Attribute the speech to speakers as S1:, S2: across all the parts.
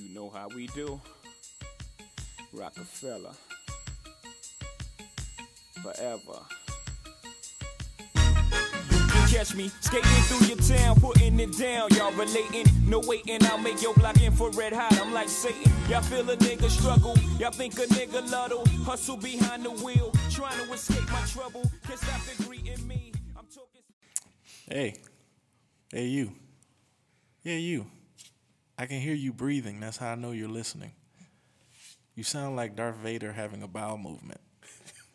S1: You know how we do. Rockefeller. Forever. You catch me skating through your town, putting it down. Y'all relating, no waiting. I'll make your block infrared hot. I'm like Satan. Y'all feel a nigga struggle. Y'all think a nigga luddle. Hustle behind the wheel, trying to escape my trouble. Can't stop the greeting me. I'm talking.
S2: Hey, hey, you. Yeah, you. I can hear you breathing. That's how I know you're listening. You sound like Darth Vader having a bowel movement.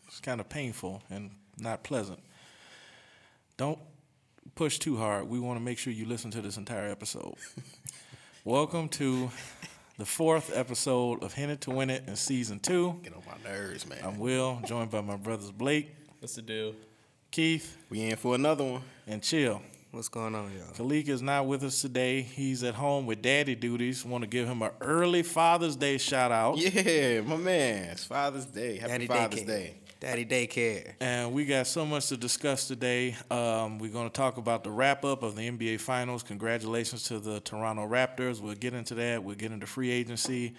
S2: It's kind of painful and not pleasant. Don't push too hard. We want to make sure you listen to this entire episode. Welcome to the fourth episode of Hint It to Win It in season two.
S3: Get on my nerves, man.
S2: I'm Will, joined by my brothers Blake,
S4: What's the deal?
S2: Keith,
S3: we in for another one.
S2: and Chill.
S5: What's going on, y'all?
S2: Khalik is not with us today. He's at home with daddy duties. Want to give him an early Father's Day shout out.
S3: Yeah, my man. It's Father's Day. Happy
S5: Daddy
S3: Father's
S5: daycare.
S3: Day.
S5: Daddy daycare.
S2: And we got so much to discuss today. Um, we're going to talk about the wrap up of the NBA Finals. Congratulations to the Toronto Raptors. We'll get into that. We'll get into free agency,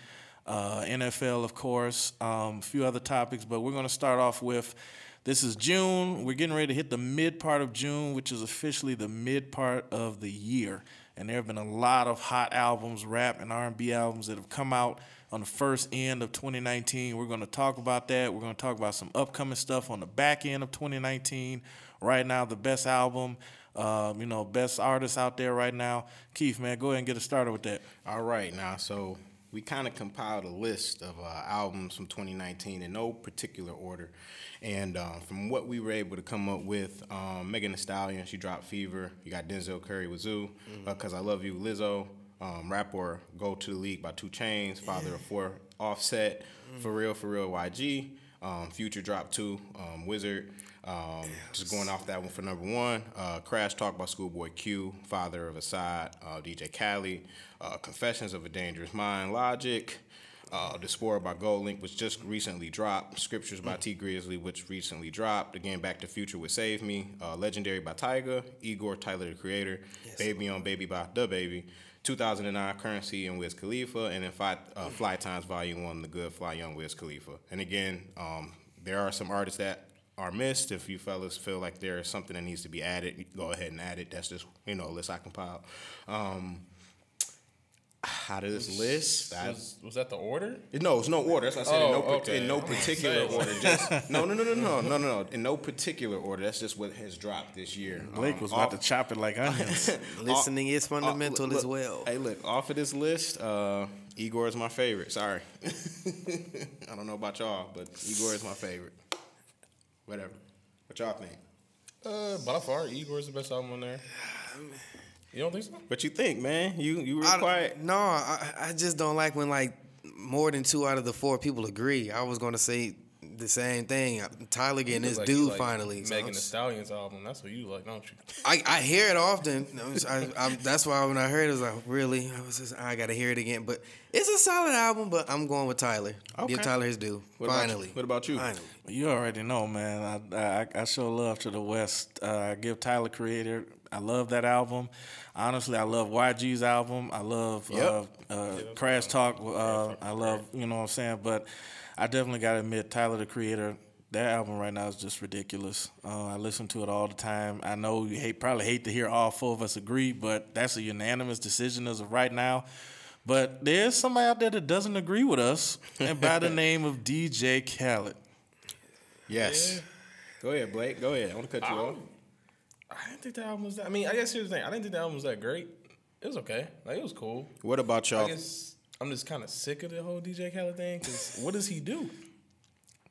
S2: uh, NFL, of course, um, a few other topics. But we're going to start off with this is June. We're getting ready to hit the mid part of June, which is officially the mid part of the year. And there have been a lot of hot albums, rap and R&B albums that have come out on the first end of 2019. We're going to talk about that. We're going to talk about some upcoming stuff on the back end of 2019. Right now, the best album, um, you know, best artists out there right now. Keith, man, go ahead and get us started with that.
S3: All right, now, so we kind of compiled a list of uh, albums from 2019 in no particular order. And uh, from what we were able to come up with, um, Megan Thee Stallion, she dropped Fever. You got Denzel Curry with Zoo, Because I Love You, Lizzo. Um, rapper Go to the League by 2 Chainz, Father of Four, Offset, For Real, For Real, YG. Um, Future Drop 2, um, Wizard. Um, just going off that one for number one. Uh, Crash Talk by Schoolboy Q, Father of Asahd, uh, DJ Khaled. Uh, Confessions of a Dangerous Mind, Logic. Uh, Diaspora by GoldLink, which just recently dropped. Scriptures by Tee Grizzley, which recently dropped. Again, Back to Future with Save Me. Uh, Legendary by Tyga. Igor, Tyler the Creator. Baby on Baby by DaBaby. 2009 Curren$y and Wiz Khalifa. And then Fly, uh, Fly Times Volume 1, The Good Fly Young Wiz Khalifa. And again, um, there are some artists that are missed. If you fellas feel like there is something that needs to be added, go ahead and add it. That's just, you know, a list I compiled. Um, out of this list, I,
S4: Was, was that the order?
S3: no, it's no order. That's what I said. in, no,
S4: Oh, okay.
S3: in no particular order. Just no, no, no, no, no, no, no, no. In no particular order. That's just what has dropped this year.
S2: Blake
S3: Um,
S2: was about
S3: off-
S2: to chop it like onions.
S5: Listening is fundamental
S3: look-
S5: as well.
S3: Hey, look, off of this list, uh, Igor is my favorite. Sorry, I don't know about y'all, but Igor is my favorite. Whatever. What y'all think?
S4: Uh, by far, Igor's the best album on there. You don't think so?
S3: What you think, man? You you were
S5: I-
S3: quiet.
S5: No, I, I just don't like when like more than two out of the four people agree. I was gonna say the same thing. Tyler getting his
S4: Like, you
S5: due
S4: like
S5: finally. So
S4: Megan
S5: I'm
S4: Thee
S5: s-
S4: Stallions album. That's what you like, don't you?
S5: I, I hear it often. I I, that's why when I heard it, I was like, really? I was just, I gotta hear it again. But it's a solid album. But I'm going with Tyler. Give Tyler his due.
S3: What about you?
S5: finally.
S3: What about you?
S5: Finally.
S2: You already know, man. I, I I show love to the West. Uh, I give Tyler Creator. I love that album. Honestly, I love YG's album. I love
S3: Yep.
S2: uh, uh, Crash Talk. Uh, I love, you know what I'm saying. But I definitely got to admit, Tyler the Creator. That album right now is just ridiculous. Uh, I listen to it all the time. I know you hate probably hate to hear all four of us agree, but that's a unanimous decision as of right now. But there's somebody out there that doesn't agree with us, and by the name of DJ Khaled.
S3: Yes. Go ahead, Blake. Go ahead. I want to cut you off.
S4: I didn't think the album was that. I mean, I guess here's the thing. I didn't think the album was that great. It was okay. Like it was cool.
S3: What about y'all?
S4: guess I'm just kind of sick of the whole DJ Khaled thing. Cause what does he do?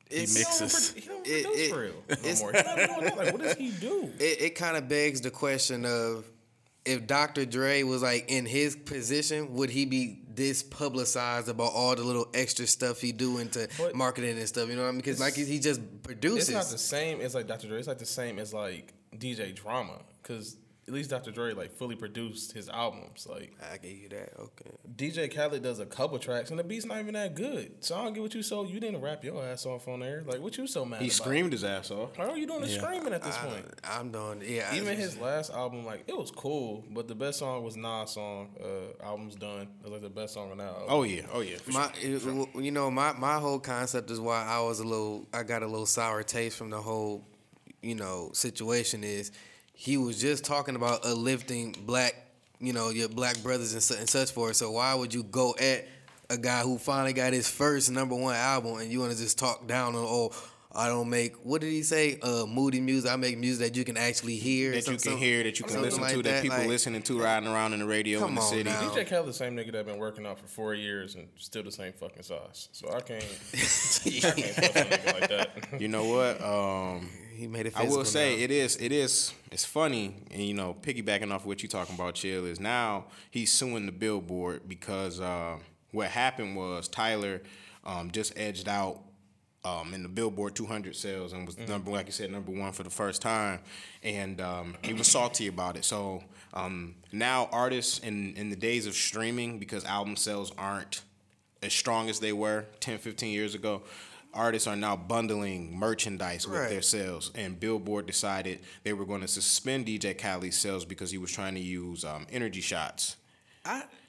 S2: He
S5: It's-
S4: He don't
S2: mixes.
S4: pro- He don't
S5: It-
S4: produce
S5: it-
S4: for real no
S5: it's-
S4: more. He's not doing that. Like, what does he do?
S5: it, it kind of begs the question of if Dr. Dre was like in his position, would he be this publicized about all the little extra stuff he do into
S4: But-
S5: marketing and stuff? You know what I mean? Because like he just produces.
S4: It's not the same as like Dr. Dre. It's like the same as like DJ Drama. Cause at least Dr. Dre like fully produced his albums. Like
S5: I give you that. Okay.
S4: DJ Khaled does a couple tracks and the beat's not even that good. So I don't get what you so you didn't rap your ass off on there. Like what you so mad
S3: He
S4: about?
S3: screamed his ass off.
S4: How are you doing the screaming at this point?
S5: I'm doing. Yeah.
S4: Even
S5: just-
S4: his last album, like it was cool, but the best song was Nas song. Uh, album's done. It was like the best song on that album.
S3: Oh yeah, oh yeah.
S5: My,
S3: sure.
S5: it- you know, my, my whole concept is why I was a little, I got a little sour taste from the whole, you know, situation is he was just talking about uplifting black, you know, your black brothers and, su- and such forth. So why would you go at a guy who finally got his first number one album and you want to just talk down on, oh, I don't make, what did he say? Uh, moody music. I make music that you can actually hear.
S3: that you can
S5: some-
S3: hear, that you can listen
S5: like
S3: to, that, people
S5: like-
S3: listening to riding around in the radio
S5: Come
S3: in the
S5: on
S3: city.
S5: now.
S4: DJ Khaled, the same nigga that been working out for four years and still the same fucking sauce. So I can't, I can't trust nigga like that.
S3: You know what? Um,
S5: He made it
S3: I will say
S5: now.
S3: it is it is it's funny and you know piggybacking off what you're talking about chill is now he's suing the billboard because uh, what happened was Tyler um, just edged out um, in the Billboard 200 sales and was number like you said number one for the first time and um, he was salty about it so um, now artists in in the days of streaming because album sales aren't as strong as they were 10 15 years ago artists are now bundling merchandise with
S5: Right.
S3: their sales and billboard decided they were going to suspend dj khaled's sales because he was trying to use um, energy shots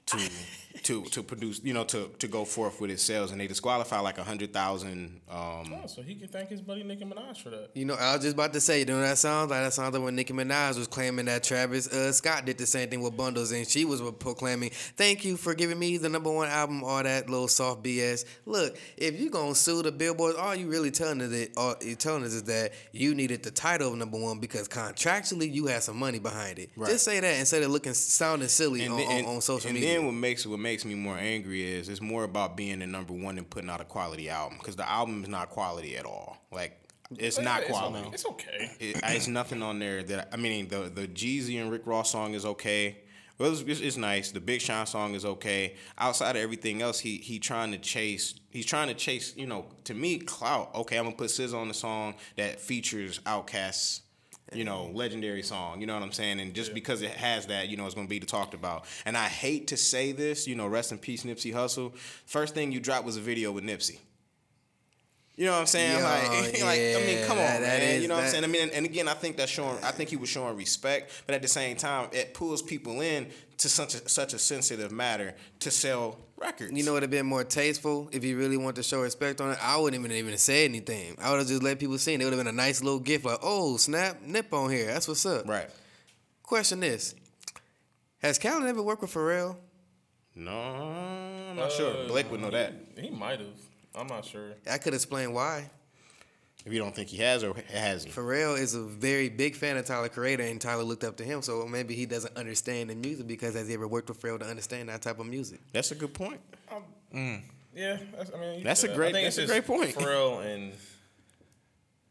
S3: to to to produce you know to to go forth with his sales and they disqualified like a hundred thousand um
S4: Oh, so he can thank his buddy Nicki Minaj for that.
S5: You know, I was just about to say, you know that sounds like? That sounds like when Nicki Minaj was claiming that Travis uh, Scott did the same thing with bundles, and she was proclaiming, "Thank you for giving me the number one album." All that little soft BS. Look, if you gonna sue the Billboard, all you really telling us it, all you telling us is that you needed the title of number one because contractually you had some money behind it.
S3: Right.
S5: Just say that instead of looking sounding silly
S3: and,
S5: on,
S3: then,
S5: on,
S3: and,
S5: on social
S3: and
S5: media.
S3: then what makes what makes me more angry is it's more about being the number one and putting out a quality album because the album is not quality at all like it's not quality
S4: It's, okay.
S3: it, it's nothing on there that I mean the the Jeezy and Rick Ross song is okay. Well, it's, it's, it's nice. The Big Sean song is okay. Outside of everything else, he he trying to chase. He's trying to chase. You know, to me, clout. Okay, I'm gonna put SZA on the song that features Outkast's. You know, legendary song. You know what I'm saying? And just because it has that, you know, it's gonna be talked about. And I hate to say this. You know, rest in peace, Nipsey Hussle. First thing you dropped was a video with Nipsey. You know what I'm saying?
S5: Yo,
S3: like, like I mean, come on,
S5: that
S3: man.
S5: is-
S3: you know what I'm saying? I mean, and, and again, I think that's showing. I think he was showing respect, but at the same time, it pulls people in to such a, such a sensitive matter to sell records.
S5: You know, it'd have been more tasteful if you really want to show respect on it. I wouldn't even even say anything. I would have just let people see it. It would have been a nice little gift, like, "Oh, snap, nip on here. That's what's up."
S3: right?
S5: Question this: Has Calvin ever worked with Pharrell?
S3: No, I'm not uh, sure. Blake would know that.
S4: He might have. I'm not sure.
S5: I could explain why.
S3: If you don't think he has or hasn't.
S5: Pharrell is a very big fan of Tyler Creator, and Tyler looked up to him. So maybe he doesn't understand the music because has he ever worked with Pharrell to understand that type of music?
S3: That's a good point. Um, mm.
S4: Yeah, that's, I mean,
S3: That's a great-
S4: I think
S3: that's
S4: it's
S3: a great point.
S4: Pharrell and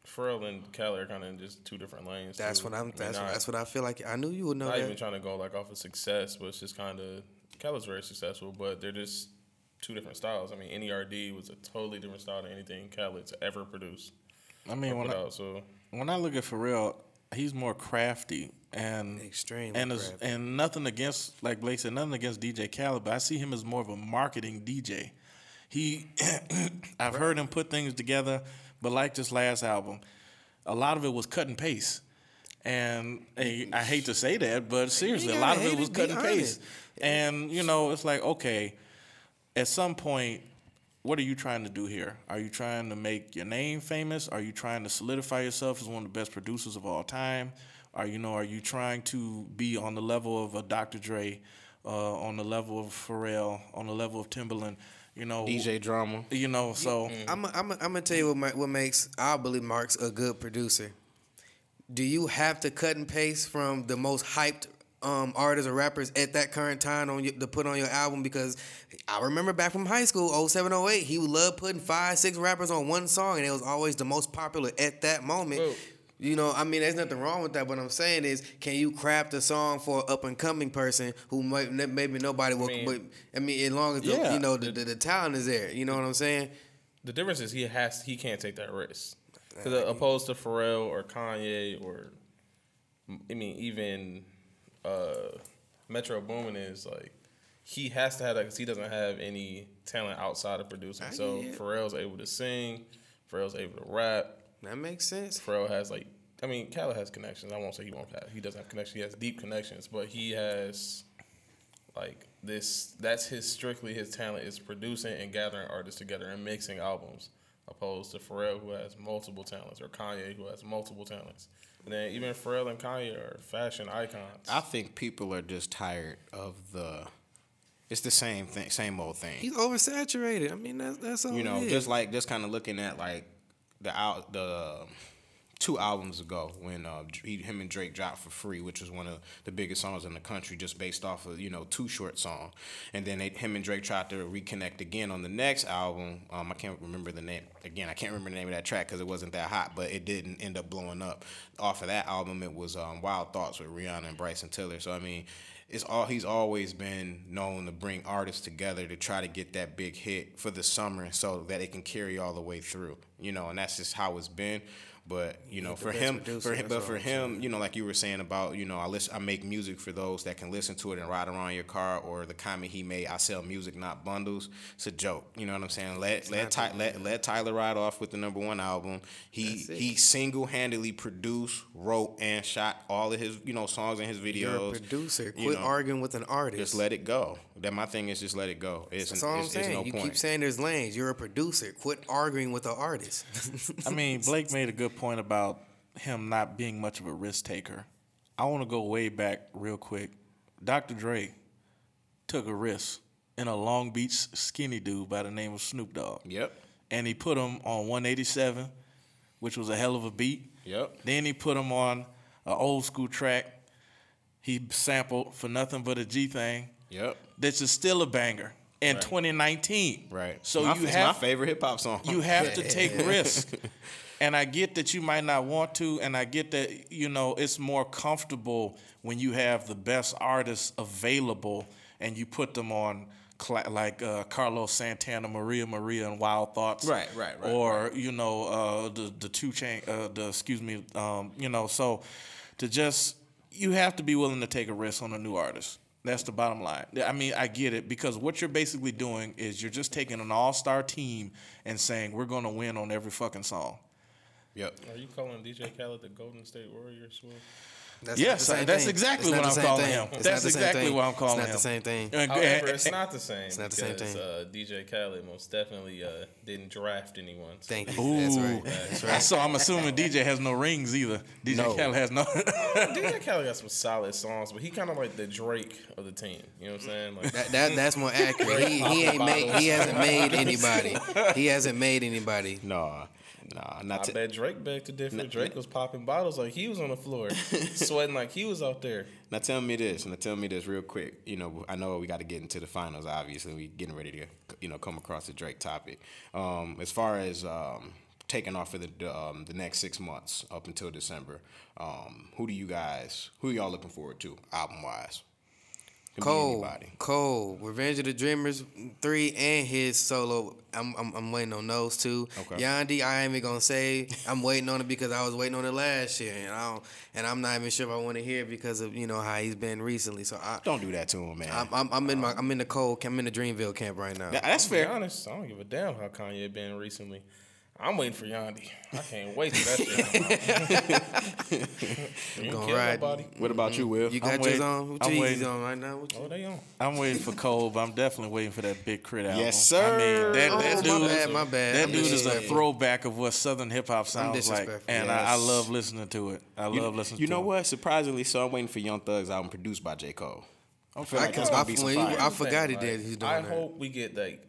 S4: Pharrell and Khaled are kind of in just two different lanes.
S5: That's
S4: too.
S5: what I'm.
S4: I mean,
S5: That's,
S4: not,
S5: that's what I feel like. I knew you would know
S4: not even
S5: that.
S4: trying to go like off of success, but it's just kind of Khaled's very successful, but they're just two different styles. I mean, NERD was a totally different style than anything Khaled's ever produced.
S2: I mean, when
S4: put
S2: I,
S4: out, so
S2: when I look at Pharrell, he's more crafty and
S5: Extremely
S2: and
S5: crafty.
S2: and nothing against like Blake said, nothing against DJ Khaled, but I see him as more of a marketing DJ. He, I've heard him put things together, but like this last album, a lot of it was cut and paste. And eh, I hate to say that, but seriously, a lot of it was
S5: it,
S2: cut and paste. And you know, it's like okay, at some point, what are you trying to do here? Are you trying to make your name famous? Are you trying to solidify yourself as one of the best producers of all time? Are you know? Are you trying to be on the level of a Dr. Dre, uh, on the level of Pharrell, on the level of Timbaland? You know,
S3: DJ drama.
S2: You know, so
S5: I'm i I'm i am gonna tell you what ma- what makes I believe Mark's a good producer. Do you have to cut and paste from the most hyped um, artists or rappers at that current time on your, to put on your album? Because I remember back from high school, 07, 08, he would love putting five, six rappers on one song, and it was always the most popular at that moment.
S4: Well-
S5: you know, I mean, there's nothing wrong with that. What I'm saying is, can you craft a song for an up and coming person who might, maybe nobody will?
S4: mean-
S5: but I mean, as long as the,
S2: Yeah.
S5: you know the, the, the talent is there, you know what I'm saying?
S4: the difference is he has he can't take that risk. Because opposed to Pharrell or Kanye or I mean even uh, Metro Boomin is like he has to have that because he doesn't have any talent outside of producing. So
S5: yeah.
S4: Pharrell's able to sing, Pharrell's able to rap.
S5: That makes sense.
S4: Pharrell has like, I mean, Khaled has connections. I won't say he won't have. He doesn't have connections. He has deep connections, but he has like this. That's his strictly his talent is producing and gathering artists together and mixing albums, opposed to Pharrell who has multiple talents or Kanye who has multiple talents. And then even Pharrell and Kanye are fashion icons.
S3: I think people are just tired of the. It's the same thing, same old thing.
S5: He's oversaturated. I mean, that's that's all.
S3: you know,
S5: it is.
S3: just like just kind of looking at like the out the two albums ago when uh, he, him and Drake dropped for free, which was one of the biggest songs in the country, just based off of you know two short songs. And then they, him and Drake tried to reconnect again on the next album. Um, I can't remember the name again. I can't remember the name of that track because it wasn't that hot, but it didn't end up blowing up. Off of that album, it was um, Wild Thoughts with Rihanna and Bryson Tiller. So I mean. It's all he's always been known to bring artists together to try to get that big hit for the summer so that it can carry all the way through. You know, and that's just how it's been. But you know, for him,
S5: producer,
S3: for him,
S5: that's
S3: but for him, you know, like you were saying about, you know, I listen, I make music for those that can listen to it and ride around your car. Or the comment he made, I sell music, not bundles. It's a joke. You know what I'm saying? Let let Ty, let let Tyler ride off with the number one album. He he single handedly produced, wrote, and shot all of his you know songs and his videos.
S5: You're a producer.
S3: you
S5: Quit
S3: know.
S5: arguing with an artist.
S3: Just let it go. That my thing is just let it go. It's,
S5: That's all I'm
S3: it's, it's
S5: saying.
S3: no
S5: you
S3: point.
S5: keep saying there's lanes. You're a producer. Quit arguing with an artist.
S2: I mean, Blake made a good point about him not being much of a risk taker. I want to go way back real quick. Dr. Dre took a risk in a Long Beach skinny dude by the name of Snoop Dogg.
S3: Yep.
S2: And he put him on 187, which was a hell of a beat.
S3: Yep.
S2: Then he put him on an old school track. He sampled for nothing but a G thing.
S3: Yep.
S2: This is still a banger in 2019.
S3: Right.
S2: So
S3: my,
S2: you have
S3: my favorite hip hop song.
S2: you have to take risk. And I get that you might not want to, and I get that you know it's more comfortable when you have the best artists available and you put them on like uh, Carlos Santana, Maria Maria, and Wild Thoughts,
S3: Right, right, right,
S2: or you know uh, the the two chain, uh, the excuse me, um, you know, so to just you have to be willing to take a risk on a new artist. That's the bottom line. I mean, I get it because what you're basically doing is you're just taking an all-star team and saying we're going to win on every fucking song.
S3: Yep.
S4: Are you calling DJ Khaled the Golden State Warriors? Will?
S5: That's
S2: Yes,
S5: not the same
S2: that's
S5: thing.
S2: exactly what I'm calling him.
S5: It's
S2: That's
S5: the same
S2: exactly
S5: thing.
S2: what I'm calling him.
S5: It's not the same thing.
S4: However, it's not the same.
S5: It's not the same thing.
S4: Uh, DJ Khaled most definitely uh, didn't draft anyone. So
S5: Thank you. That's right. That's right.
S2: So I'm assuming DJ has no rings either. DJ
S3: No.
S2: Khaled has no.
S4: DJ Khaled got some solid songs, but he kind of like the Drake of the team. You know what I'm saying? Like,
S5: That, that that's more accurate. He, he ain't made. He hasn't made anybody. He hasn't made anybody.
S3: No, no, not
S4: I
S3: to,
S4: bet Drake back to different. Drake was popping bottles like he was on the floor, sweating like he was out there.
S3: Now tell me this. Now tell me this real quick. You know, I know we got to get into the finals. Obviously, we getting ready to, you know, come across the Drake topic. Um, as far as um, taking off for the the, um, the next six months up until December, um, who do you guys? Who y'all looking forward to album wise?
S5: Cole, Cole, Revenge of the Dreamers three and his solo. I'm I'm, I'm waiting on those two.
S3: Okay.
S5: Yandhi, I ain't even gonna say I'm waiting on it because I was waiting on it last year, and I don't, and I'm not even sure if I want to hear it because of you know how he's been recently. So I.
S3: Don't do that to him, man.
S5: I'm, I'm, I'm in my um, I'm in the Cole I'm in the Dreamville camp right now.
S3: That's
S4: To be
S3: fair.
S4: honest, I don't give a damn how Kanye been recently. I'm waiting for Yandhi. I can't wait till that shit. you
S5: Gonna ride.
S4: nobody.
S3: What about you, mm-hmm. Will?
S5: You got
S2: I'm
S5: yours
S2: waiting-
S5: on? What
S2: I'm waiting.
S5: on right now? What you-
S4: Oh, they on.
S2: I'm waiting for Cole, but I'm definitely waiting for that Big K.R.I.T. album.
S3: Yes,
S2: I
S3: sir.
S2: mean, that,
S5: Oh,
S2: that
S5: my
S2: dude,
S5: bad, my bad.
S2: That
S5: I'm
S2: dude is a throwback of what Southern hip hop sounds like,
S5: disrespectful.
S2: and I, I love listening to it. I
S3: You,
S2: love listening. To it.
S3: You
S2: to
S3: know
S2: it.
S3: what? Surprisingly, so I'm waiting for Young Thug's album produced by J Cole. I feel like
S5: I- I-
S3: be some
S5: when you-
S3: fire.
S5: I forgot
S4: thing,
S5: he did- he's doing
S4: I
S5: that.
S4: hope we get like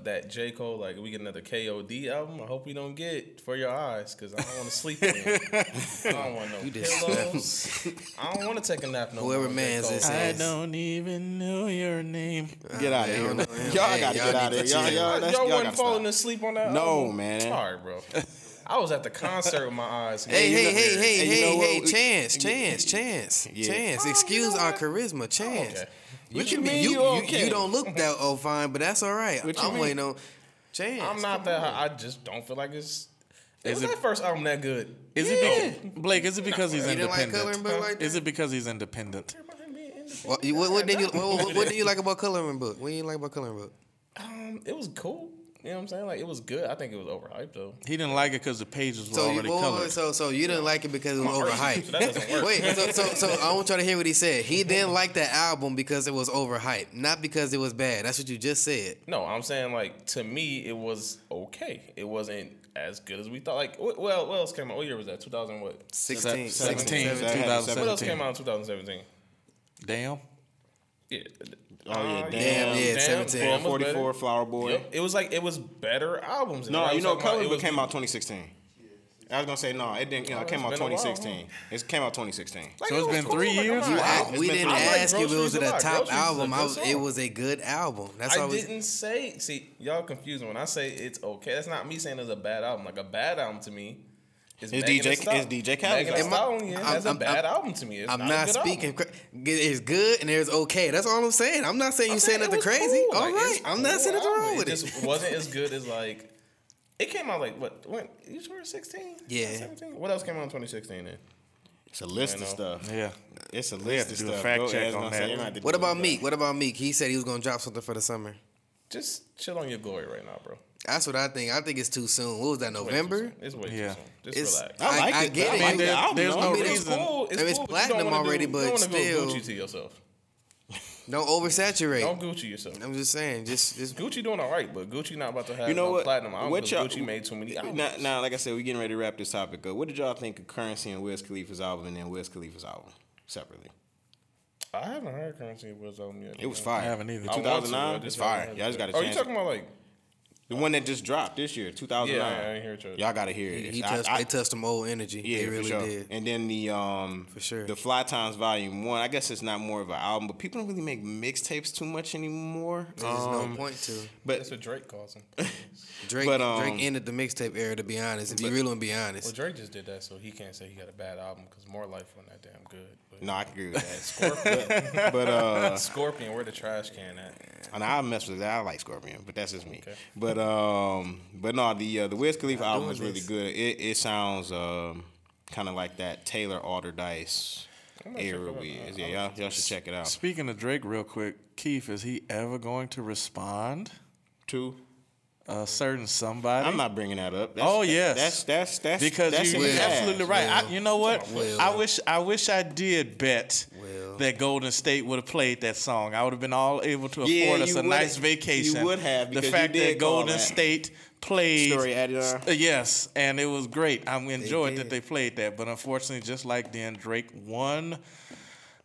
S4: that J Cole, like we get another KOD album. I hope we don't get for your eyes because I don't want to sleep. in. I don't want no
S5: You
S4: pillows. I don't want to take a nap no
S5: Whoever
S4: more. J.
S5: mans this
S2: I don't even know your name.
S3: Uh, get out of here,
S5: I
S3: man.
S5: don't know him.
S3: Y'all gotta get out of here. Y'all,
S5: chill.
S3: y'all,
S4: Y'all,
S3: that's, y'all
S4: wasn't
S3: gotta
S4: falling asleep on that
S3: No,
S4: album?
S3: man.
S4: Sorry, bro. I was at the concert with my eyes.
S5: Hey,
S3: you
S5: hey,
S3: know-
S5: hey, hey,
S3: you
S5: hey,
S3: know
S5: hey, chance, chance, chance,
S3: Yeah.
S5: chance.
S4: Oh,
S5: Excuse our charisma, chance.
S4: Okay.
S3: What you mean
S5: You,
S3: you
S5: you,
S3: okay?
S5: you don't look that oh fine, but that's all right.
S3: What you
S5: I'm
S3: mean?
S5: waiting on chance.
S4: I'm not that. high. I just don't feel like it's.
S2: Is
S4: Is
S2: it-
S4: that first album that good?
S2: Is it be- Blake? Is it because he's
S5: You didn't like
S2: independent?
S5: book like
S2: Is it because he's independent?
S5: What, you- what, what did you what, what, what did you like about coloring book? What did you like about coloring book?
S4: Um, it was cool. You know what I'm saying? Like it was good. I think it was overhyped though.
S2: He didn't like it because the pages were
S5: So
S2: already
S5: wait, wait,
S2: colored.
S5: so so you didn't like it because it was
S4: I'm artsy,
S5: overhyped.
S4: so that doesn't work.
S5: Wait, so, so so I want y'all to hear what he said. He didn't like the album because it was overhyped, not because it was bad. That's what you just said.
S4: No, I'm saying like to me it was okay. It wasn't as good as we thought. Like well, what else came out? What year was that? 2000 what?
S5: 16,
S2: 17,
S5: 17.
S3: That had
S4: What else came out in 2017?
S2: Damn.
S4: Yeah.
S3: Oh, yeah,
S4: Uh,
S3: Damn,
S5: yeah, 17.
S4: Damn was
S3: 44. Flower Boy.
S4: Yep. It was like it was better albums.
S3: No, you know,
S4: talking about
S3: Color
S4: it
S3: Book
S4: was
S3: came out 2016. I was gonna say no, it didn't. You know,
S4: Oh,
S3: it came out
S4: been while,
S3: 2016. It came out 2016.
S4: Like,
S2: So it's
S4: it was
S2: been
S4: cool.
S2: three
S4: Like,
S2: years?
S4: I'm
S5: You
S4: not-
S5: asked-
S3: it's
S5: we
S3: been-
S5: didn't
S3: I
S5: ask if it was a
S4: a
S5: top
S4: Groceries is a
S5: album.
S4: good
S5: was, it was a good album. That's all.
S4: I
S5: I
S4: didn't say. See, y'all confusing when I say it's okay. That's not me saying it's a bad album. Like a bad album to me is
S3: It's DJ
S4: Thee Stallion.
S3: it's DJ Khaled's
S4: Megan Thee
S3: album.
S4: Stallion
S5: I'm-
S4: has a
S5: I'm-
S4: bad
S5: I'm-
S4: album to me. It's
S5: I'm
S4: not,
S5: not,
S4: a good
S5: speaking.
S4: Album.
S5: cra- There's good and it's okay. That's all I'm saying. I'm not saying you
S4: I'm
S5: saying
S4: saying
S5: nothing crazy.
S4: cool.
S5: All
S4: Like,
S5: right, I'm not saying nothing wrong with
S4: it.
S5: it.
S4: just wasn't as good as like. It came out like what? When you were 16?
S5: Yeah.
S4: 17? What else came out in 2016 then?
S3: It's a list of stuff.
S2: Yeah.
S3: It's a list
S2: to
S3: of
S2: do a
S3: stuff.
S2: fact
S3: Go-
S2: check
S3: yeah, I was
S2: on that.
S3: say, you're gonna have to
S5: What about. Meek? What about Meek? He said he was gonna drop something for the summer.
S4: Just chill on your glory right now, bro.
S5: That's what I think. I think it's too soon. What was that?
S4: Way too
S5: November?
S4: soon. It's way
S2: Yeah.
S4: too soon. Just
S5: It's-
S4: relax.
S3: I like
S5: I
S3: it.
S5: get
S3: I
S5: it.
S3: like
S5: You-
S3: the album,
S2: there's no
S5: I mean,
S4: It's
S2: reason.
S4: cool. It's
S5: I mean, it's
S4: cool, but don't
S5: platinum
S4: wanna
S5: already,
S4: do,
S5: but
S4: you don't wanna
S5: still-
S4: Gucci to yourself.
S5: Don't oversaturate.
S4: Don't Gucci yourself.
S5: I'm just saying. Just just
S4: Gucci doing all right, but Gucci not about to have
S3: You know
S4: no
S3: what?
S4: platinum album
S3: What
S4: 'cause
S3: y'all-
S4: Gucci made too many albums.
S3: Now, now, like I said, we're getting ready to wrap this topic up. What did y'all think of Curren$y and Wiz Khalifa's album and then Wiz Khalifa's album separately?
S4: I haven't heard Curren$y was album yet.
S3: It was fire.
S2: I haven't either.
S4: I want to, I
S3: 2009,
S4: just
S3: it's fire.
S4: heard
S3: Y'all just
S4: it.
S3: got to
S4: Oh, you
S3: chance.
S4: talking about like?
S3: The one that just dropped this year, 2009.
S4: Yeah, I ain't hear it.
S3: Y'all got to hear it.
S5: he, he
S3: I-
S5: touched.
S3: I-
S5: they touched some old energy.
S3: Yeah,
S5: they really
S3: for sure.
S5: did.
S3: And then the um
S5: For sure.
S3: the Fly Times Volume One. I guess it's not more of an album, but people don't really make mixtapes too much anymore.
S5: There's
S3: Um,
S5: no point to.
S3: But
S4: That's what Drake calls him.
S5: Drake.
S3: But, um,
S5: Drake ended the mixtape era. To be honest, if you really want to be honest,
S4: well, Drake just did that, so he can't say he got a bad album because More Life wasn't that damn good. But
S3: no, I can agree with that.
S4: Scorpion,
S3: but uh,
S4: Scorpion, where the trash can at?
S3: and I mess with that. I like Scorpion, but that's just me.
S4: Okay.
S3: But um, but no, the uh, the Wiz Khalifa album is really
S5: this.
S3: good. It it sounds um kind of like that Taylor Allderdice
S4: I'm gonna check
S3: era
S4: it out.
S3: we is. Yeah, y'all, y'all should check it out.
S2: Speaking of Drake, real quick, Keith, is he ever going to respond?
S3: Two.
S2: A certain somebody?
S3: I'm not bringing that up. That's,
S2: Oh, yes.
S3: that's that's that's
S2: because
S3: that's
S2: you,
S3: in
S2: you're absolutely right. I, you know what?
S5: Will.
S2: I wish I wish I did bet
S5: Will.
S2: that Golden State would have played that song. I would have been all able to afford
S3: Yeah,
S2: us
S3: you
S2: a
S3: would-
S2: nice
S3: you
S2: vacation.
S3: would have,
S2: the
S3: because you
S2: fact
S3: did
S2: that Golden
S3: that.
S2: State played
S3: Story Adidon.
S2: Uh, yes, and it was great. I enjoyed that they played that, but unfortunately, just like then, Drake won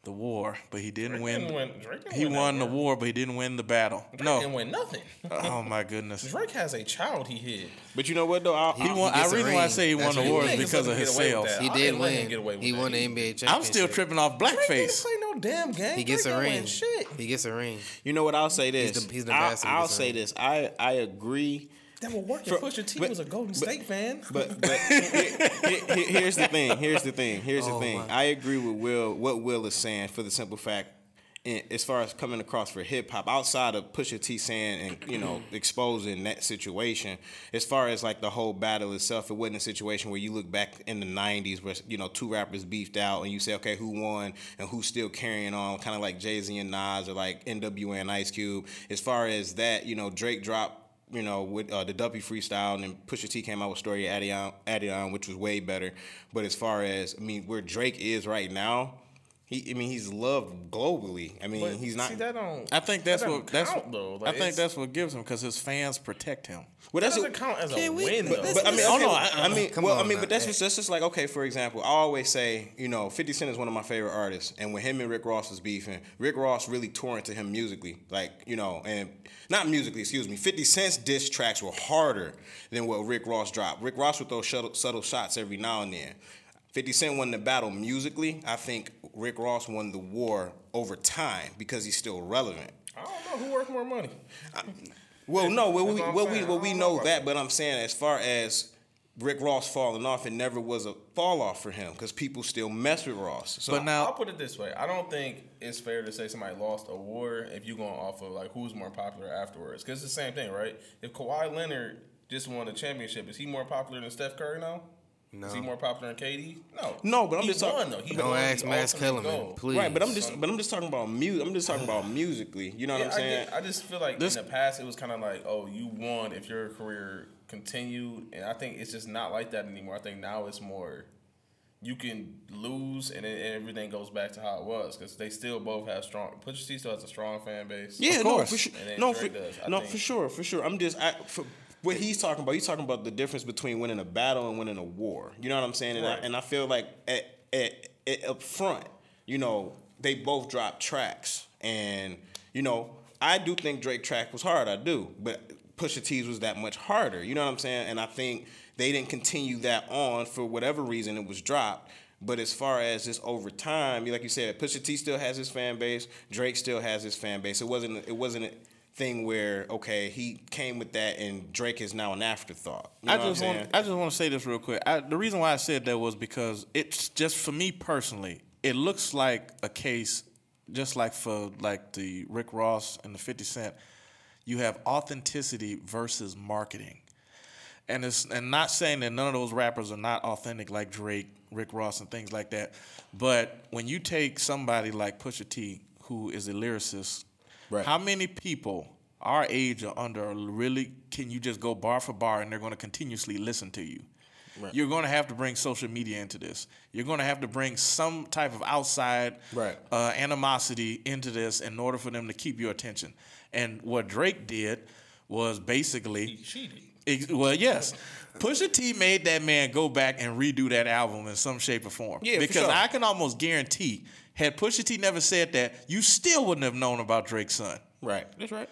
S2: the war, but he didn't
S4: Drake
S2: win.
S4: didn't win- Drake didn't
S2: he
S4: win
S2: won the
S4: war.
S2: war, but he didn't win the battle.
S4: Drake
S2: no.
S4: didn't win nothing.
S2: Oh my goodness.
S4: Drake has a child he hid.
S3: But you know what though? I'll,
S2: He
S3: I'll-
S2: won.
S5: gets
S2: I
S5: a
S2: reason why I say he won the war is because of
S4: him
S2: his
S4: get away with
S2: sales.
S5: he did
S4: didn't let him
S5: win.
S4: get away with
S5: He
S4: that.
S5: won the
S4: He-
S5: NBA championship.
S2: I'm still tripping off
S4: Drake didn't
S2: blackface.
S4: play no damn game.
S5: He gets
S4: Drake
S5: a ring.
S4: Shit.
S5: He gets a ring.
S3: You know what? I'll say this.
S5: the- he's the
S3: I'll, I'll say
S5: something.
S3: this. I I agree.
S4: That will work if
S3: For-
S4: Pusha T
S3: but-
S4: was a Golden State fan.
S3: But but here- here- here- here's the thing. Here's the thing. Here's the
S5: Oh,
S3: thing.
S5: my.
S3: I agree with Will. What Will is saying for the simple fact, in, as far as coming across for hip hop, outside of Pusha T saying and you know exposing that situation, as far as like the whole battle itself, it wasn't a situation where you look back in the '90s where you know two rappers beefed out and you say, okay, who won and who's still carrying on, kind of like Jay Z and Nas or like NWA and Ice Cube. As far as that, you know, Drake dropped you know, with uh, the Duppy freestyle, and then Pusha T came out with Story Adidon, on, which was way better. But as far as I mean, where Drake is right now, he I mean he's loved globally. I mean
S4: But
S3: he's not.
S4: See, that don't.
S2: I think that's
S4: don't
S2: what that's.
S4: count, though.
S2: I think that's what gives him because his fans protect him.
S3: well,
S4: That
S3: that's
S4: doesn't count as a
S5: we-
S4: win,
S5: but
S4: though.
S3: But I mean,
S2: Oh, no,
S3: I,
S2: I-
S3: mean,
S5: come
S3: well, I mean,
S5: now.
S3: but that's just, that's just like okay. For example, I always say, you know, Fifty Cent is one of my favorite artists, and when him and Rick Ross was beefing, Rick Ross really tore into him musically, like you know, and not musically, excuse me. Fifty Cent's diss tracks were harder than what Rick Ross dropped. Rick Ross would throw subtle, subtle shots every now and then. 50 Cent won the battle musically. I think Rick Ross won the war over time because he's still relevant.
S4: I don't know who worth more money.
S3: Well, no, well, we,
S4: That's what
S3: well, we, well, we know
S4: know
S3: that, but I'm saying as far as Rick Ross falling off, it never was a fall off for him because people still mess with Ross. So
S2: But now-
S4: I'll put it this way: I don't think it's fair to say somebody lost a war if you're going off of like who's more popular afterwards. Because it's the same thing, right? If Kawhi Leonard just won a championship, is he more popular than Steph Curry now?
S5: No.
S4: Is he more popular than KD? No.
S3: No, but I'm
S4: he
S3: just talk-
S4: won though. He
S5: Don't
S4: won
S5: ask
S4: the
S5: Max Kellerman, please.
S3: Right, but I'm just but I'm just talking about music. I'm just talking about musically. You know what I'm
S4: I,
S3: saying?
S4: get- I just feel like
S2: This-
S4: in the past it was kind of like, oh, you won if your career continued, and I think it's just not like that anymore. I think now it's more, you can lose and, then everything goes back to how it was because they still both have strong. Pusha T still has a strong fan base.
S3: Yeah,
S2: Of
S3: no,
S2: course.
S3: for sure.
S4: And then
S3: No, for,
S4: does,
S3: no,
S4: think.
S3: for sure, for sure. I'm just I, for what he's talking about. He's talking about the difference between winning a battle and winning a war. You know what I'm saying? And,
S4: Right.
S3: I, and I feel like at, at, at up front, you know, they both dropped tracks, and you know, I do think Drake track was hard. I do, but Pusha T's was that much harder. You know what I'm saying? And I think they didn't continue that on for whatever reason it was dropped. But as far as just over time, like you said, Pusha T still has his fan base. Drake still has his fan base. It wasn't. It wasn't thing where okay, he came with that, and Drake is now an afterthought. You know
S2: I just want? I just want to say this real quick. I, the reason why I said that was because it's just for me personally. It looks like a case, just like for like the Rick Ross and the Fifty Cent. You have authenticity versus marketing, and it's and not saying that none of those rappers are not authentic like Drake, Rick Ross, and things like that. But when you take somebody like Pusha T, who is a lyricist,
S3: Right.
S2: how many people our age or under really can you just go bar for bar and they're going to continuously listen to you? You're going to have to bring social media into this. You're going to have to bring some type of outside
S3: Right.
S2: uh, animosity into this in order for them to keep your attention. And what Drake did was basically
S4: He cheated.
S2: Ex- Well, yes. Pusha T made that man go back and redo that album in some shape or form.
S3: Yeah, for
S2: because
S3: sure.
S2: I can almost guarantee, had Pusha T never said that, you still wouldn't have known about Drake's son.
S3: right. That's right.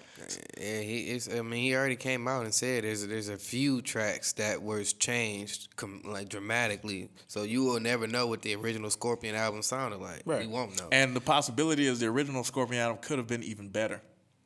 S5: Yeah, he is. I mean, he already came out and said there's there's a few tracks that was changed com- like dramatically, so you will never know what the original Scorpion album sounded like.
S3: Right.
S5: You won't know.
S2: And the possibility is the original Scorpion album could have been even better.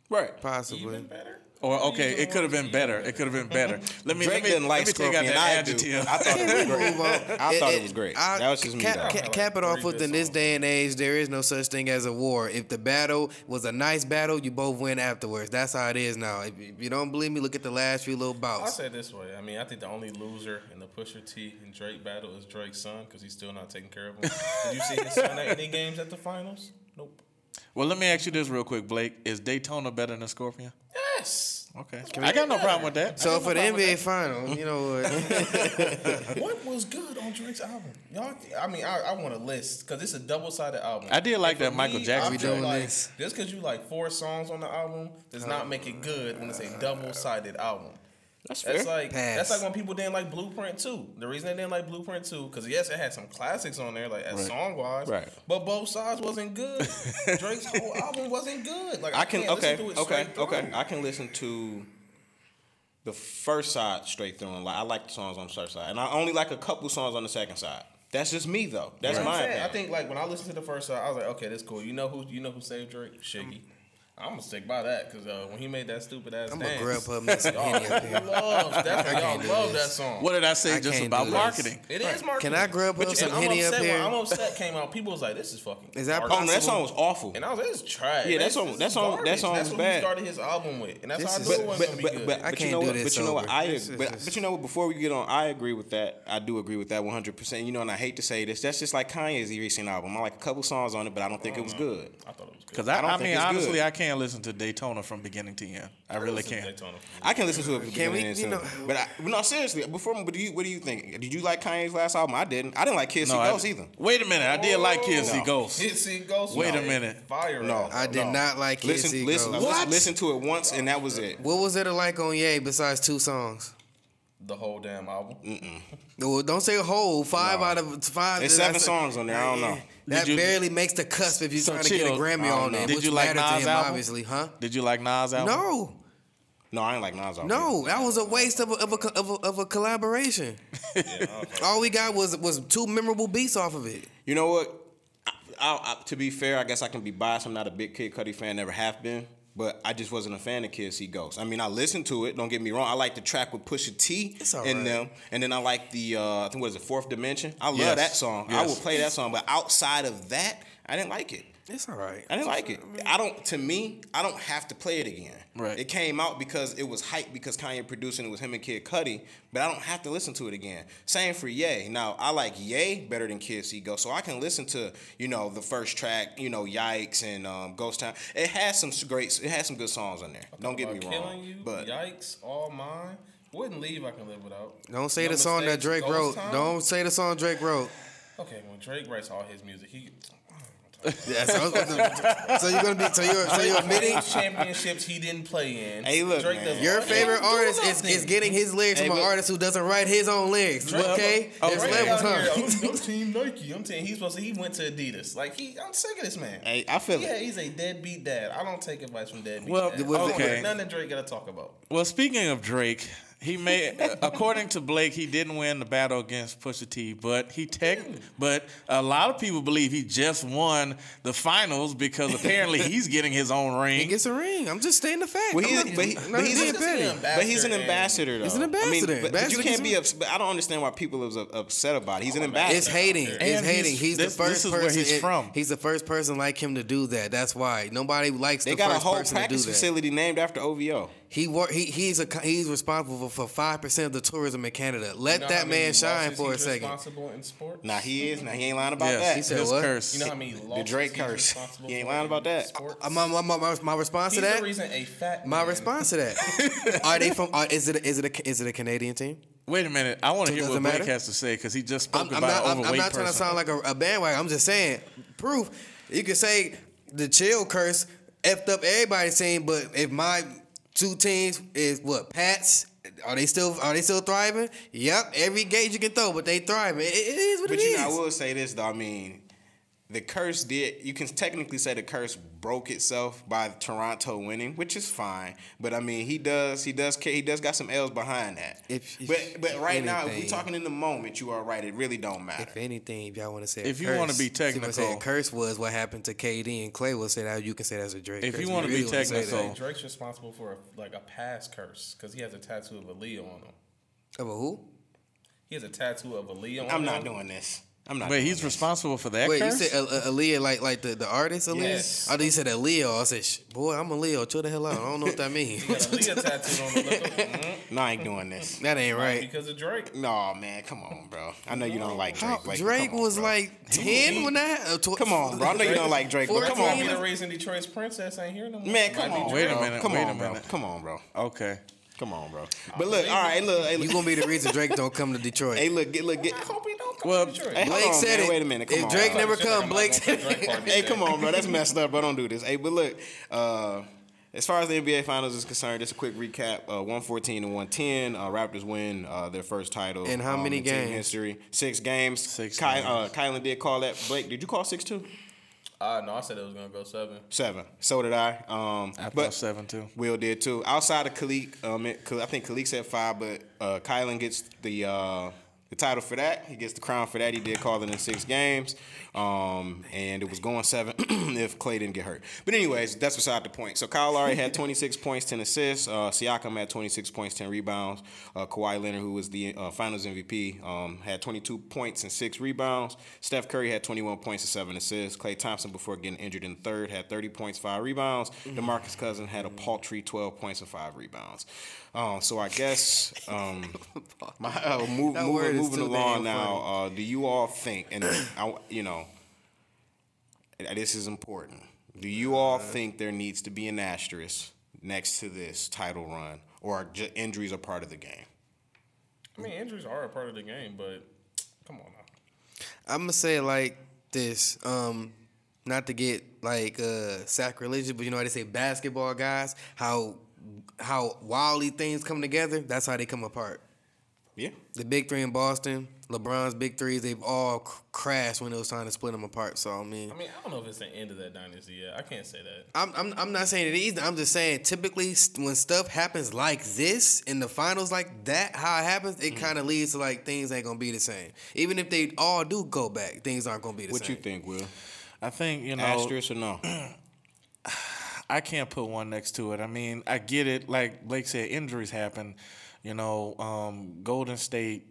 S3: Right.
S5: Possibly.
S4: Even better.
S2: Or okay, it could have been better. It could have been better. Let me
S3: Drake
S2: let me,
S3: didn't like
S2: let me take out
S3: Scorpion.
S2: that
S3: I do.
S2: adjective.
S3: I thought it was great. I thought it was great.
S5: I-
S3: That was just me,
S5: Cap,
S3: though.
S5: ca-
S4: Like
S5: cap it off with in this day and age, there is no such thing as a war. If the battle was a nice battle, you both win afterwards. That's how it is now. If if you don't believe me, look at the last few little bouts.
S4: I'll say it this way. I mean, I think the only loser in the Pusha T and Drake battle is Drake's son because he's still not taking care of him. Did you see his son at any games at the finals? Nope.
S2: well, let me ask you this real quick, Blake. Is Daytona better than Scorpion?
S4: Yes.
S2: Okay. I got no problem with that.
S5: So for the NBA final, you know what?
S4: What was good on Drake's album? Y'all, I mean, I, I want a list because it's a double sided album.
S2: I did like that Michael
S4: me,
S2: Jackson
S4: I feel
S5: doing
S4: like
S5: this?
S4: Just because you like four songs on the album does not make it good when it's a uh, double sided album.
S3: That's
S4: That's like
S5: Pass.
S4: that's like when people didn't like Blueprint 2. The reason they didn't like Blueprint 2, because yes, it had some classics on there, like as song wise.
S3: Right.
S4: But both sides wasn't good. Drake's whole album wasn't good. Like I,
S3: I can okay
S4: listen to it
S3: okay okay. I can listen to the first side straight through and like I like the songs on the first side, and I only like a couple songs on the second side. That's just me though. That's
S4: That's what
S3: my
S4: I'm
S3: opinion.
S4: I think like when I listened to the first side, I was like, okay, that's cool. You know who you know who saved Drake? Shiggy. I'm gonna stick by that because uh, when he made that stupid ass
S5: I'm
S4: dance,
S5: gonna grab up me some Henny up here.
S4: love, definitely, y'all love
S5: this.
S4: that song.
S2: What did I say
S5: I
S2: just about
S5: do this.
S2: marketing?
S4: It is marketing.
S5: Can I grab
S4: But
S5: up some Henny up
S4: upset when
S5: here?
S4: I'm upset came out. People was like, "This is fucking."
S5: Is that
S4: garbage.
S3: oh, that song was awful.
S4: And I was like, "This is trash."
S3: Yeah, that song- that song- that
S4: garbage.
S3: song
S4: That's
S3: was
S4: what
S3: bad.
S4: he started his album with, and that's
S5: This
S4: how I
S5: is-
S4: knew it wasn't gonna be good.
S3: but,
S5: I can't do this
S3: But you know what? I but, you know what? Before we get on, I agree with that. I do agree with that 100. percent You know, and I hate to say this. That's just like Kanye's recent album. I like a couple songs on it, but I don't think it was good.
S4: I thought it was good.
S2: Because I,
S3: I don't
S2: I, mean, honestly,
S3: good.
S2: I can't listen to Daytona from beginning to end. I really can't.
S3: I can listen to it. from
S5: Can we-
S3: beginning to
S5: you
S3: end,
S5: know-
S3: but I, no, seriously. Before, but do you, what do you think? Did you like Kanye's last album? I didn't. I didn't like Kids See Ghosts either.
S2: Wait a minute. I did like Kids See
S3: No.
S2: Ghosts.
S4: Hit See Ghost.
S2: Wait
S4: no,
S2: a minute.
S4: Fire.
S3: No.
S5: I did
S3: No.
S5: not like Kids
S3: Listen,
S5: See
S3: listen,
S5: Ghost.
S3: listen, listen to it once, and that was it.
S5: What was it like on Ye besides two songs?
S4: The whole damn album. Mm-mm.
S5: Well, don't say whole. Five
S3: No.
S5: out of five.
S3: There's
S5: that's-
S3: seven songs on there. I don't know.
S5: That
S2: you-
S5: barely makes the cusp if you're
S2: So
S5: trying to get a. Grammy on there.
S2: Did you like Nas'
S5: him,
S2: album?
S5: Obviously, huh?
S2: Did you like Nas' album?
S5: No,
S3: No, I ain't like Nas album.
S5: no, that was a waste of a of a, of a, of a collaboration. All we got was was two memorable beats off of it.
S3: You know what? I, I, I, to be fair, I guess I can be biased. I'm not a big Kid Cudi fan, never have been. But I just wasn't a fan of Kids See Ghosts. I mean, I listened to it. Don't get me wrong. I like the track with Pusha T
S5: It's
S3: in
S5: right.
S3: them, and then I like the uh, I think what is it Fourth Dimension. I love
S2: Yes.
S3: that song. I will play that song, but outside of that, I didn't like it.
S5: It's all right.
S3: I didn't like it. I don't. To me, I don't have to play it again.
S2: Right.
S3: It came out because it was hype because Kanye producing it was him and Kid Cudi, but I don't have to listen to it again. Same for Ye. Now I like Ye better than Kid See Go, so I can listen to you know the first track, you know Yikes and um, Ghost Town. It has some great. It has some good songs on there. Don't get me
S4: About
S3: wrong.
S4: You,
S3: but
S4: yikes, all mine. Wouldn't leave. I can live without.
S5: Don't say
S4: No
S5: the song that Drake
S4: Ghost
S5: wrote.
S4: Town?
S5: Don't say the song Drake wrote.
S4: Okay, when Drake writes all his music, he.
S5: Yeah, so, so you're gonna be so you're so you're admitting
S4: championships he didn't play in.
S3: Hey, look,
S4: Drake
S3: man.
S5: your favorite
S4: He
S5: artist is, is getting his lyrics
S3: Hey,
S5: from an artist who doesn't write his own lyrics.
S4: Drake-
S5: Okay, there's
S4: Drake
S5: levels,
S4: out here,
S5: huh?
S4: I'm, I'm team Nike. I'm saying he's supposed to. He went to Adidas. Like he, I'm sick of this man.
S3: Hey, I feel
S4: yeah,
S3: it.
S4: he's a deadbeat dad. I don't take advice from deadbeat.
S2: Well,
S4: dads.
S5: was it-
S2: okay.
S4: None that Drake got to talk about.
S2: Well, speaking of Drake, he made uh, according to Blake, he didn't win the battle against Pusha T, but he tech but a lot of people believe he just won the finals because apparently he's getting his own ring.
S5: He gets a ring. I'm just stating the fact.
S3: Well, he's,
S5: not-
S3: but, he,
S5: not
S3: but he's
S5: being
S3: an, but he's an ambassador though.
S5: He's an
S3: I mean,
S5: ambassador.
S3: but, but you can't be
S5: gets-
S3: upset. But I don't understand why people is up- upset about it. He's an
S4: oh,
S3: ambassador.
S5: It's hating.
S2: And
S5: it's hating.
S2: he's-
S5: He's,
S2: this-
S5: the
S2: this
S5: first
S2: is where
S5: person.
S2: he's
S5: it-
S2: from.
S5: He's the first person like him to do that. That's why nobody likes
S3: They
S5: the
S3: got a
S5: first
S3: whole
S5: person to do
S3: practice
S5: that.
S3: facility named after OVO.
S5: He work. He he's a he's responsible for five percent of the tourism in Canada. Let
S4: You know
S5: that man shine for a
S4: he's
S5: second.
S4: Responsible in sports.
S3: Nah, he is. Nah, he ain't lying about
S2: Yes,
S3: that.
S5: He said
S2: his
S5: what?
S2: curse.
S4: You know how many the
S3: Drake curse. He ain't lying about that.
S4: sports?
S5: Uh, my, my, my, my response
S4: He's
S5: to that.
S4: the reason a fat
S5: My
S4: man-
S5: response to that. are they from? Are, is it is it a, is it a Canadian team?
S2: Wait a minute, I want to
S5: So
S2: hear what
S5: it
S2: Blake has to say because he just spoke
S5: I'm, I'm
S2: about
S5: not.
S2: an
S5: I'm,
S2: overweight
S5: I'm not trying to sound like a, a bandwagon. I'm just saying proof. You could say the chill curse effed up everybody's team, but if my two teams is what Pats. Are they still are they still thriving? Yep, every gauge you can throw, but they thriving. It, it is what it is.
S3: But
S5: it
S3: you
S5: is.
S3: know, I will say this though. I mean, the curse did. You can technically say the curse broke itself by Toronto winning, which is fine. But I mean, he does. He does. ca- He does got some L's behind that.
S5: If- if-
S3: but but
S5: if
S3: right now, if
S5: we're
S3: talking in the moment, you are right. It really don't matter.
S5: If anything, if y'all want to say, a
S2: If you wanna be
S5: if say a
S2: technical-
S5: curse was what happened to KD and Klay. Will say that you can say that's a Drake.
S2: If
S5: curse.
S2: you wanna be
S5: really wanna say that.
S2: technical-
S4: Drake's responsible for a, like a past curse because he has a tattoo of Aaliyah on him.
S5: Of a who?
S4: He has a tattoo of Aaliyah on him.
S3: I'm
S4: him.
S3: not doing this. I'm not.
S2: Wait, he's
S3: this.
S2: responsible for that
S5: Wait,
S2: curse?
S5: you said uh, uh, Aaliyah like like the, the artist Aaliyah?
S4: Yes.
S5: I thought you said Aaliyah. I said, boy, I'm a Leo. Chill the hell out. I don't know what that means.
S4: Aaliyah tattooed on him. Look up- mhm.
S3: No, I ain't doing this.
S5: that ain't right.
S4: Because of Drake.
S3: No, man, come on, bro. I know you don't like Drake.
S5: How,
S3: Blake,
S5: Drake
S3: on,
S5: was
S3: bro.
S5: like ten when that. Uh, tw-
S3: Come on, bro. I know you don't like Drake, but come on,
S4: be the
S3: man.
S4: reason Detroit's princess ain't here no more.
S3: Man, come on.
S2: Wait a minute,
S3: Come on, bro.
S2: minute.
S3: Come on, bro.
S2: okay.
S3: Come on, bro. But look, all right, look, hey,
S5: You
S3: look,
S5: gonna be the reason Drake don't come to Detroit.
S3: hey, look, get, look, get.
S4: I hope he don't come
S2: Well,
S4: to Detroit.
S3: Hey,
S5: Blake
S3: on,
S5: said
S3: man.
S5: it.
S3: Wait a minute. Come
S5: if
S3: on.
S5: Drake
S3: bro.
S5: never come, Blake said
S4: going to Drake party
S3: Hey, come on, bro. That's messed up, bro. Don't do this. Hey, but look, uh, as far as the NBA Finals is concerned, just a quick recap: uh, one fourteen and one ten. Uh, Raptors win uh, their first title.
S5: In how
S3: um,
S5: many
S3: in team
S5: games?
S3: History six games.
S2: Six
S3: Ky-
S2: games.
S3: Uh, Kylan did call that. Blake, did you call six two?
S4: Uh, no, I said it was gonna go seven.
S3: Seven. So did I. Um,
S2: I thought
S3: but
S2: seven too.
S3: Will did too. Outside of Khalik, um, it, I think Khalik said five, but uh, Kylan gets the uh, the title for that. He gets the crown for that. He did call it in six games, um, and it was going seven if Klay didn't get hurt. But anyways, that's beside the point. So Kyle Lowry had 26 points, 10 assists. Uh, Siakam had 26 points, 10 rebounds. Uh, Kawhi Leonard, who was the uh, Finals MVP, um, had 22 points and six rebounds. Steph Curry had 21 points and seven assists. Klay Thompson, before getting injured in third, had 30 points, five rebounds. DeMarcus Cousins had a paltry 12 points and five rebounds. Um, so I guess um, my, uh, move, moving, moving along now. Uh, do you all think, and I, you know, this is important. Do you all think there needs to be an asterisk next to this title run, or ju- injuries are part of the game?
S4: I mean, injuries are a part of the game, but come on now.
S5: I'm gonna say it like this. Um, not to get like uh, sacrilegious, but you know how they say basketball guys, how how wildly things come together. That's how they come apart.
S3: Yeah.
S5: The big three in Boston, LeBron's big threes, they've all cr- crashed when it was time to split them apart. So I mean,
S4: I mean, I don't know if it's the end of that dynasty yet. I can't say that.
S5: I'm, I'm, I'm not saying it either. I'm just saying typically st- when stuff happens like this in the finals like that, how it happens, it mm-hmm. kind of leads to like things ain't gonna be the same. Even if they all do go back, things aren't gonna be the
S3: What
S5: same.
S3: What you think, Will?
S2: I think you know.
S3: Asterisk or no?
S2: I can't put one next to it. I mean, I get it. Like Blake said, injuries happen. You know, um, Golden State.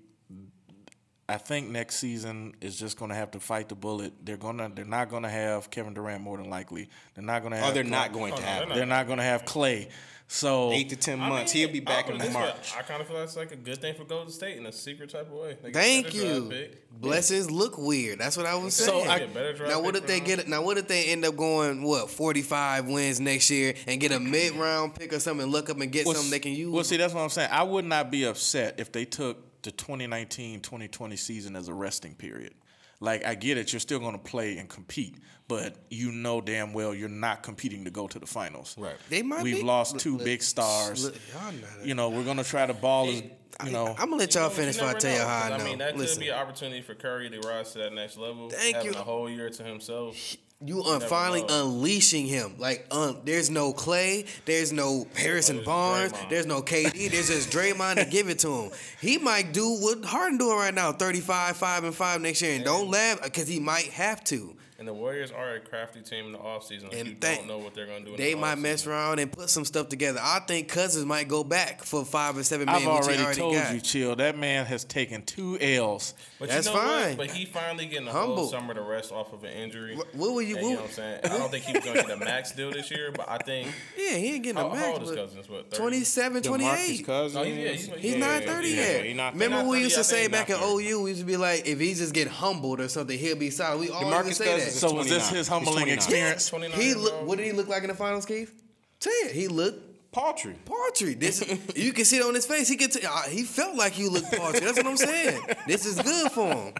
S2: I think next season is just going to have to fight the bullet. They're gonna they're not going to have Kevin Durant more than likely. They're not going to.
S3: Oh, they're
S2: Klay-
S3: not going to
S4: no,
S3: have
S4: they're
S3: it.
S2: They're not going to have Klay. So
S3: eight to ten
S4: I
S3: months.
S4: mean,
S3: He'll be back in
S4: put it way,
S3: March.
S4: I kind of feel that's like a good thing for Golden State in a secret type of way. They
S5: Thank you.
S4: pick.
S5: Blessings look weird. That's what I was
S4: So
S5: saying.
S4: I- Get better draft
S5: now what
S4: pick
S5: if they get it? Now what if they end up going what forty five wins next year and get a mid round pick or something and look up and get
S2: Well,
S5: something they can use?
S2: Well, see, that's what I'm saying. I would not be upset if they took the 2019-2020 season as a resting period. Like I get it, you're still going to play and compete, but you know damn well you're not competing to go to the finals.
S3: Right.
S5: They might
S2: We've
S5: be.
S2: lost two
S5: Look,
S2: big stars.
S5: look, y'all not-
S2: You know, we're going to try to ball as you know.
S5: I'm gonna let y'all finish
S4: never
S5: before I tell you
S4: know,
S5: how
S4: 'cause,
S5: I know.
S4: mean, that
S5: Listen,
S4: could be an opportunity for Curry to rise to that next level.
S5: Thank
S4: having
S5: you.
S4: a whole year to himself.
S5: you are finally
S4: know.
S5: unleashing him. Like, um, there's no Klay, there's no Harrison
S4: There's
S5: Barnes,
S4: Draymond.
S5: there's no KD, there's just Draymond to give it to him. He might do what Harden doing right now, 35, 5 and 5 next year, and don't laugh because he might have to.
S4: And the Warriors are a crafty team in the offseason. Like
S5: And
S4: you
S5: thank-
S4: don't know what they're going to do. In
S5: They
S4: the
S5: might mess around and put some stuff together. I think Cousins might go back for five or seven
S2: I've
S5: million, which
S2: already,
S5: he already
S2: told
S5: got.
S2: you, chill. That man has taken two L's.
S4: But
S5: That's
S4: you know
S5: fine.
S4: What? But he finally getting a
S5: Humble.
S4: whole summer to rest off of an injury.
S5: What- what were you-
S4: And you know what I'm saying? I don't think he's going to get a max deal this year, but I think.
S5: Yeah, he ain't getting
S4: How,
S5: a
S4: how
S5: max.
S4: old is
S5: but
S4: Cousins? What, 30?
S5: 27, 28.
S3: Cousins.
S4: Oh, he's, yeah, he's,
S5: He's
S4: yeah,
S5: not
S4: yeah,
S5: 30
S4: yeah,
S5: yet.
S3: he not
S5: Remember
S3: 30.
S5: we used to say back
S4: not
S5: at OU, we used to be like, if he just get humbled or something, he'll be solid. We always say that.
S3: Is
S2: So was this his
S3: He's
S2: humbling experience?
S4: 29
S5: He
S4: years
S5: look. What did he look like in the finals, Keith? Say it. He looked
S3: Paltry.
S5: paltry. This you can see it on his face. He could. T- uh, he felt like you looked paltry. That's what I'm saying. This is good for him.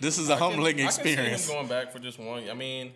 S2: This is a humbling
S4: I can see
S2: experience.
S4: him going back for just one. I mean,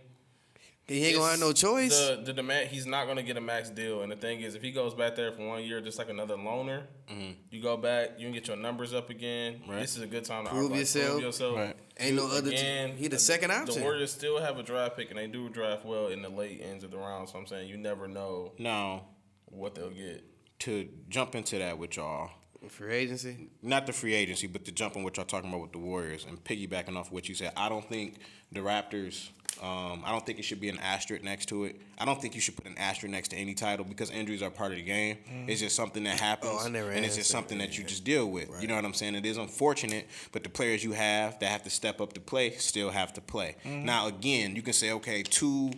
S5: He ain't gonna have no choice.
S4: The the demand he's not going to get a max deal, and the thing is, if he goes back there for one year, just like another loaner, mm-hmm. you go back, you can get your numbers up again.
S3: Right.
S4: This is a good time to
S5: Prove
S4: like,
S5: yourself.
S4: Prove yourself.
S2: Right.
S5: Ain't no other t-
S4: Again,
S5: he the second option.
S4: The Warriors still have a draft pick, and they do draft well in the late ends of the round. So I'm saying you never know
S3: Now,
S4: what they'll get.
S3: to jump into that with y'all,
S5: Free agency.
S3: not the free agency, but to jump on what y'all talking about with the Warriors and piggybacking off what you said, I don't think the Raptors. Um, I don't think it should be an asterisk next to it. I don't think you should put an asterisk next to any title because injuries are part of the game. It's just something that happens,
S5: Oh, I never
S3: and it's just something
S5: that,
S3: that you just deal with. You know what I'm saying? It is unfortunate, but the players you have that have to step up to play still have to play. Now, again, you can say, okay, two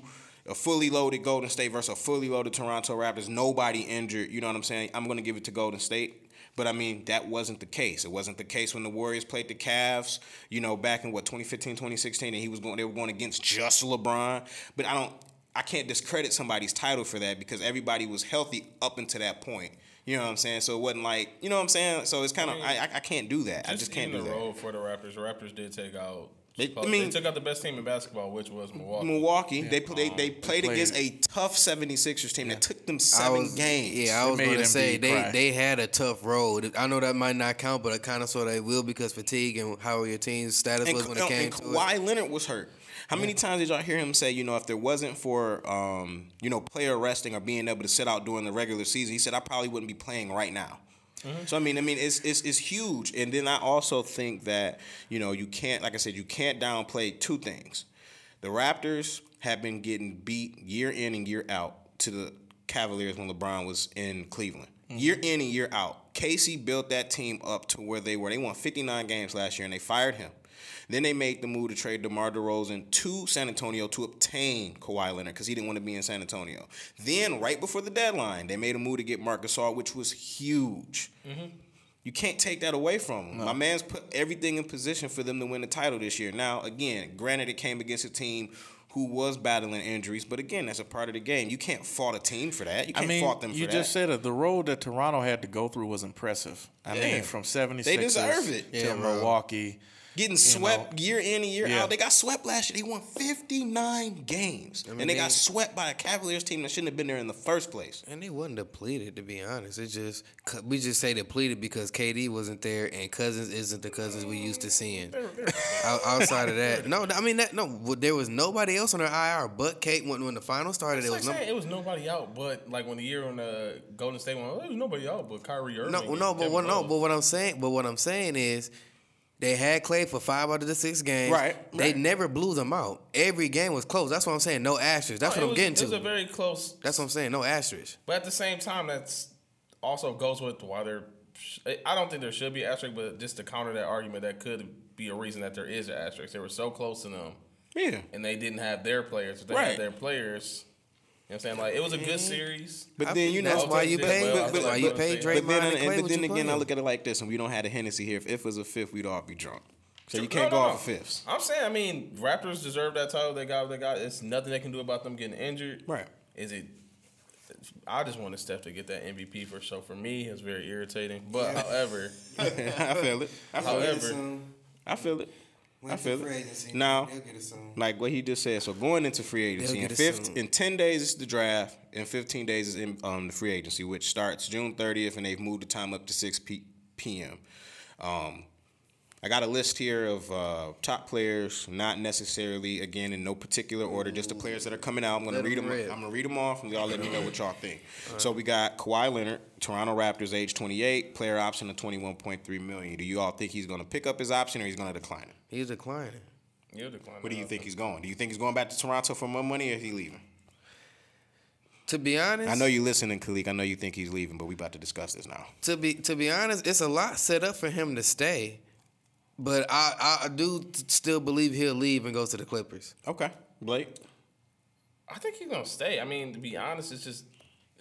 S3: a fully loaded Golden State versus a fully loaded Toronto Raptors, nobody injured. You know what I'm saying? I'm going to give it to Golden State. But I mean, that wasn't the case. It wasn't the case when the Warriors played the Cavs, you know, back in what 2015, 2016, and he was going. They were going against just LeBron. But I don't. I can't discredit somebody's title for that because everybody was healthy up until that point. You know what I'm saying? So it wasn't like you know what I'm saying. So it's kind of I, I I can't do that. I just can't
S4: in
S3: do
S4: the
S3: that.
S4: road for the Raptors. The Raptors did take out.
S3: They-
S4: They,
S3: I mean-
S4: took out the best team in basketball, which was Milwaukee.
S3: Milwaukee, they pl- they they played
S2: played-
S3: against a tough 76ers team that took them seven
S5: was,
S3: games.
S5: Yeah, I
S2: They
S5: was gonna say they,
S2: cry.
S5: they had a tough road. I know that might not count, but I kind of sort of will because fatigue and how your team's status
S3: and,
S5: was when it
S3: and
S5: came to it.
S3: Kawhi Leonard was hurt. How many times did y'all hear him say, you know, if there wasn't for, um, you know, player resting or being able to sit out during the regular season, he said I probably wouldn't be playing right now. Mm-hmm. So I mean, I mean, it's, it's it's huge. And then I also think that you know you can't, like I said, you can't downplay two things. The Raptors have been getting beat year in and year out to the Cavaliers when LeBron was in Cleveland. Mm-hmm. Year in and year out. Casey built that team up to where they were. They won 59 games last year and they fired him. Then they made the move to trade DeMar DeRozan to San Antonio to obtain Kawhi Leonard because he didn't want to be in San Antonio. Then, right before the deadline, they made a move to get Marc Gasol, which was huge. Mm-hmm. You can't take that away from him. My man's put everything in position for them to win the title this year. Now, again, granted, it came against a team who was battling injuries, but again, that's a part of the game. You can't fault a team for that. You can't
S2: mean,
S3: fault them for
S2: you just said it. The road that Toronto had to go through was impressive. I
S3: Yeah.
S2: mean, from 76ers
S3: They deserve it.
S2: to
S5: Yeah, bro.
S2: Milwaukee.
S3: Getting swept year in and year
S2: Yeah.
S3: out. They got swept last year. They won 59 games. and they
S5: they-
S3: got swept by a Cavaliers team that shouldn't have been there in the first place.
S5: And they wasn't depleted, to be honest. It just we just say depleted because KD wasn't there and Cousins isn't the Cousins we used to seeing. Out- outside of that, no, I mean that no, there was nobody else on their IR but Kate when when the final started.
S4: It's
S5: There
S4: like
S5: was no,
S4: saying it was nobody out, but like when the year on the uh, Golden State won, oh, there was nobody out but Kyrie Irving.
S5: no, no, but what no, but what I'm saying, but what I'm saying is. They had Klay for five out of the six games.
S3: Right,
S5: They
S3: right.
S5: never blew them out. Every game was close. That's what I'm saying. No asterisks. That's
S4: No,
S5: what I'm
S4: was-
S5: getting
S4: It was
S5: to.
S4: a very close,
S5: That's what I'm saying. No asterisks.
S4: but at the same time, that's also goes with why they're I don't think there should be an asterisk, but just to counter that argument, that could be a reason that there is an asterisk. They were so close to them,
S3: Yeah.
S4: and they didn't have their players. If they
S3: Right.
S4: had their players, you know what I'm saying? Like it was a good series.
S3: But
S5: I
S3: then
S5: think
S3: you
S5: that's
S3: know,
S5: why you
S4: but-
S5: pay.
S4: but-
S5: That's
S4: but-
S5: why you
S4: but-
S5: pay
S4: but
S5: Draymond
S3: But then,
S5: and Klay
S3: but then
S5: you
S3: again, I look at it like this, and we don't have a Hennessy here. If it was a fifth, we'd all be drunk. So you can't
S4: no,
S3: go
S4: no.
S3: off of fifths.
S4: I'm saying, I mean, Raptors deserve that title. They got what they got. It's nothing they can do about them getting injured.
S3: Right.
S4: Is it? I just wanted Steph to get that MVP for so for me it's very irritating. But however,
S3: I feel it. I feel it.
S4: however,
S3: I feel it. I feel
S5: free
S3: it.
S5: agency.
S3: Now,
S5: get it soon.
S3: like what he just said. So going into free agency in in ten days is the draft, and fifteen days is in um, the free agency, which starts June thirtieth, and they've moved the time up to six p- p.m. Um, I got a list here of uh, top players, not necessarily again in no particular order, just the players that are coming out. I'm gonna
S5: Let
S3: read
S5: 'em
S3: them.
S5: read.
S3: I'm gonna read them off, and y'all let me know what y'all think. So we got Kawhi Leonard, Toronto Raptors, age 28, player option of 21.3 million. Do you all think he's gonna pick up his option or he's gonna decline it?
S5: He's declining.
S4: you'll decline.
S3: Where do you think he's going? Do you think he's going back to Toronto for more money or is he leaving?
S5: To be honest,
S3: I know you listening, Khalik. I know you think he's leaving, but we about to discuss this now.
S5: to be to be honest, it's a lot set up for him to stay. But I, I do still believe he'll leave and go to the Clippers.
S3: Okay. Blake?
S4: I think he's gonna stay. I mean, to be honest, it's just.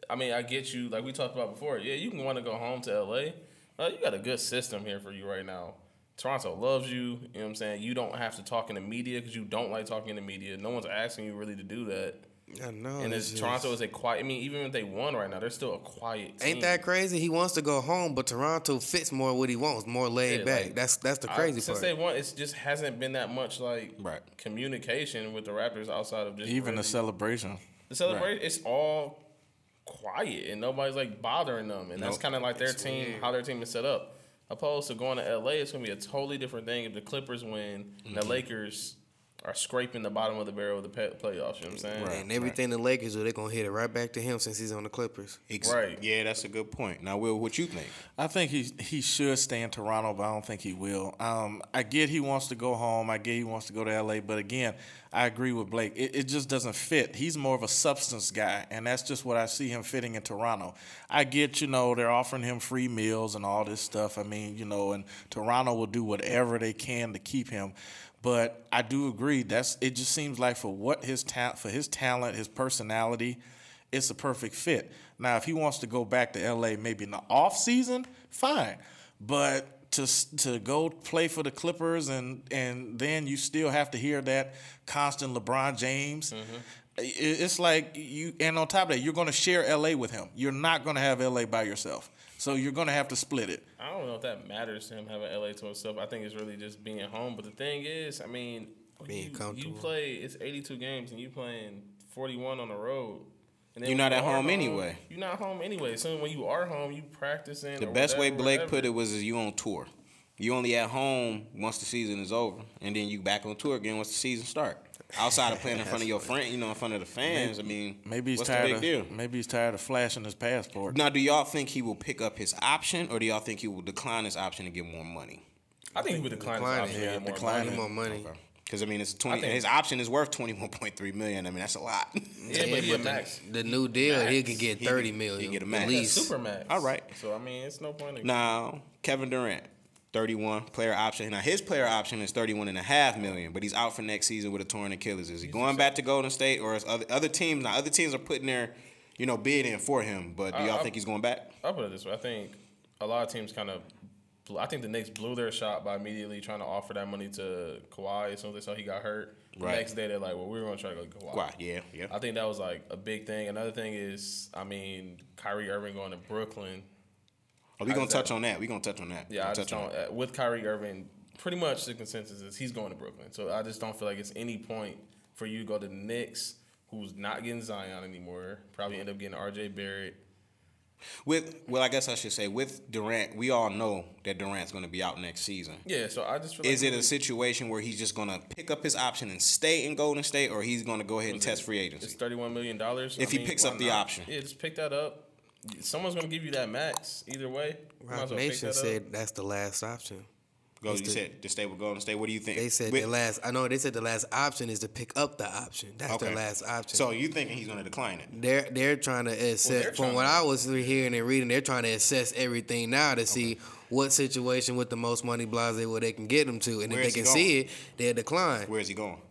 S4: I mean, I get you. Like we talked about before. Yeah, you can want to go home to LA. Uh, you got a good system here for you right now. Toronto loves you. You know what I'm saying? You don't have to talk in the media because you don't like talking in the media. No one's asking you really to do that.
S5: I know.
S4: And
S5: it's
S4: it's,
S5: just-
S4: Toronto is a quiet. I mean, even if they won right now, they're still a quiet. Team.
S5: Ain't that crazy? He wants to go home, but Toronto fits more what he wants, more laid
S4: Yeah,
S5: back.
S4: like,
S5: that's that's the
S4: I-
S5: crazy
S4: since
S5: part.
S4: Since they won, it just hasn't been that much like
S3: Right.
S4: communication with the Raptors outside of just
S2: Even the celebration.
S4: The celebration, it's all quiet and nobody's like bothering them, and that's kind of like their team, how their team is set up. Opposed to going to LA, it's gonna be a totally different thing if the Clippers win and the mm-hmm. Lakers are scraping the bottom of the barrel of the pe- playoffs. You know what I'm saying?
S3: Right.
S5: and everything the Lakers do, they're gonna hit it right back to him since he's on the Clippers.
S3: Ex-
S4: Right.
S3: Yeah, that's a good point. Now, Will, what you think?
S2: I think he he should stay in Toronto, but I don't think he will. Um, I get he wants to go home. I get he wants to go to LA, but again, I agree with Blake. It, it just doesn't fit. He's more of a substance guy, and that's just what I see him fitting in Toronto. I get, you know, they're offering him free meals and all this stuff. I mean, you know, and Toronto will do whatever they can to keep him. But I do agree. That's it. Just seems like for what his talent, for his talent, his personality, it's a perfect fit. Now, if he wants to go back to LA, maybe in the off season, fine. But to to go play for the Clippers and and then you still have to hear that constant LeBron James. Mm-hmm. i- It's like you, and on top of that, you're going to share LA with him. You're not going to have LA by yourself. So you're going to have to split it.
S4: I don't know if that matters to him having LA to himself. I think it's really just being home. But the thing is, I mean,
S5: Being
S4: you, you play it's 82 games and you playing 41 on the road. And
S3: You're not
S4: you
S3: at
S4: are
S3: home anyway.
S4: You're not home anyway. So when you are home, you practicing.
S3: The
S4: or
S3: best way Blake
S4: whatever.
S3: put it was is you on tour. You only at home once the season is over, and then you back on tour again once the season start. Outside of playing in front of your friend, you know, in front of the fans. I mean,
S2: Maybe he's
S3: what's
S2: tired
S3: the big
S2: of
S3: deal?
S2: maybe he's tired of flashing his passport.
S3: Now, do y'all think he will pick up his option, or do y'all think he will decline his option and get more money?
S4: I think he would decline his option.
S2: Yeah,
S4: Yeah, more
S2: declining.
S5: Need
S4: money.
S5: more money.
S3: Because I mean, it's twenty.
S4: think-
S3: his option is worth twenty one point three million. I mean, that's a lot.
S4: Yeah, but he
S5: the,
S4: max.
S5: the new deal, he
S4: Max.
S5: could get
S3: He
S5: thirty
S3: can-
S5: million.
S3: he can get a
S5: at
S3: max.
S4: Yeah,
S5: least.
S4: super max.
S3: All right.
S4: So I mean, it's no point. In,
S3: Now, Kevin Durant, 31 player option. Now, his player option is 31 and a half million, but he's out for next season with a torn Achilles. Is he going back to Golden State or is other other teams? Now, other teams are putting their, you know, bid in for him, but do y'all
S4: I-
S3: think he's going back?
S4: I'll put it this way. I think a lot of teams kind of. I think the Knicks blew their shot by immediately trying to offer that money to Kawhi as soon as they saw he got hurt. The
S3: Right.
S4: next day they're like, "Well, we were going to try to go get Kawhi."
S3: Why? Yeah, yeah.
S4: I think that was like a big thing. Another thing is, I mean, Kyrie Irving going to Brooklyn.
S3: Are we gonna touch on that? We gonna touch on that.
S4: Yeah, I just
S3: touch on.
S4: Uh, with Kyrie Irving, pretty much the consensus is he's going to Brooklyn. So I just don't feel like it's any point for you to go to the Knicks, who's not getting Zion anymore. Probably end up getting R.J. Barrett.
S3: With well, I guess I should say with Durant, we all know that Durant's gonna be out next season.
S4: Yeah, so I just feel like
S3: Is it a situation where he's just gonna pick up his option and stay in Golden State, or he's gonna go ahead and test free agency?
S4: It's thirty-one million dollars.
S3: If he picks up the option.
S4: yeah, just pick that up. Someone's gonna give you that max either way. You might
S5: Roc
S4: well
S5: Nation
S4: that
S5: said that's the last option.
S3: Go. You
S5: the-
S3: said to stay with Golden State. What do you think?
S5: They said
S3: With-
S5: the last. I know they said the last option is to pick up the option. That's their last option.
S3: So you thinking he's going to decline it?
S5: they're they're trying to assess.
S4: they're
S5: from
S4: trying
S5: what I was hearing and reading, they're trying to assess everything now to see what situation with the most money blase where they can get them to, and
S3: Where
S5: if they
S3: he
S5: can see it, they'll decline.
S3: Where is he going?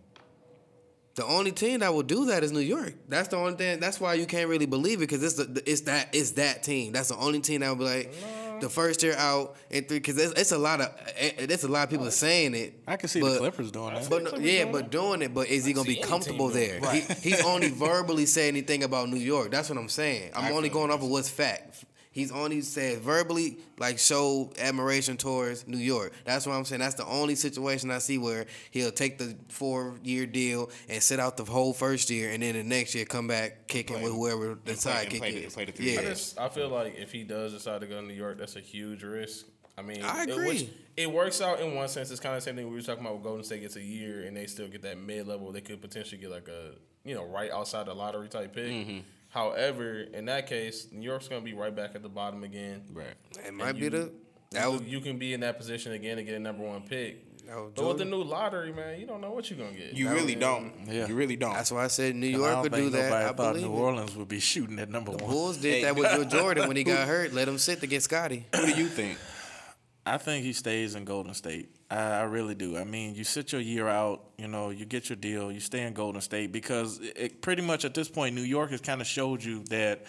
S5: The only team that will do that is New York. That's the only thing. That's why you can't really believe it because it's the, it's that it's that team. That's the only team that will be like the first year out and three because it's, it's a lot of eh, eh, it's a lot of people saying it.
S2: I can see
S5: but-
S2: the Clippers doing that.
S5: But no, yeah, but doing it, but is he gonna be comfortable
S4: team
S5: there? He, he's only verbally saying anything about New York. That's what I'm saying. I'm
S3: I
S5: only going off of what's fact. He's only said verbally, like show admiration towards New York. That's what I'm saying. That's the only situation I see where he'll take the four year deal and sit out the whole first year, and then the next year come back kicking
S3: play-
S5: with whoever the
S3: and play- and
S5: sidekick
S3: play the- play the three
S5: yeah.
S4: I just I feel like if he does decide to go to New York, that's a huge risk. I mean,
S5: I
S4: It,
S5: agree.
S4: which, it works out in one sense. It's kind of the same thing we were talking about. With Golden State gets a year and they still get that mid level. They could potentially get like a you know right outside the lottery type pick.
S3: Mm-hmm.
S4: However, in that case, New York's going to be right back at the bottom again.
S3: Right.
S5: it might
S4: And
S5: be
S4: you-
S5: the that
S4: you,
S5: was
S4: you can be in that position again to get a number one pick. But with the new lottery, man, you don't know what you're gonna get.
S3: You really don't.
S2: Yeah.
S3: You really don't.
S5: That's why I said New York
S2: don't
S5: would do that. I
S2: thought
S5: believe
S2: New
S5: it.
S2: Orleans would be shooting at number one.
S5: Bulls did
S3: Hey.
S5: that with Joe Jordan when he got hurt. Let him sit to get Scotty.
S3: Who do you think?
S2: I think he stays in Golden State. I, I really do. I mean, you sit your year out, you know, you get your deal, you stay in Golden State because it, it pretty much at this point, New York has kind of showed you that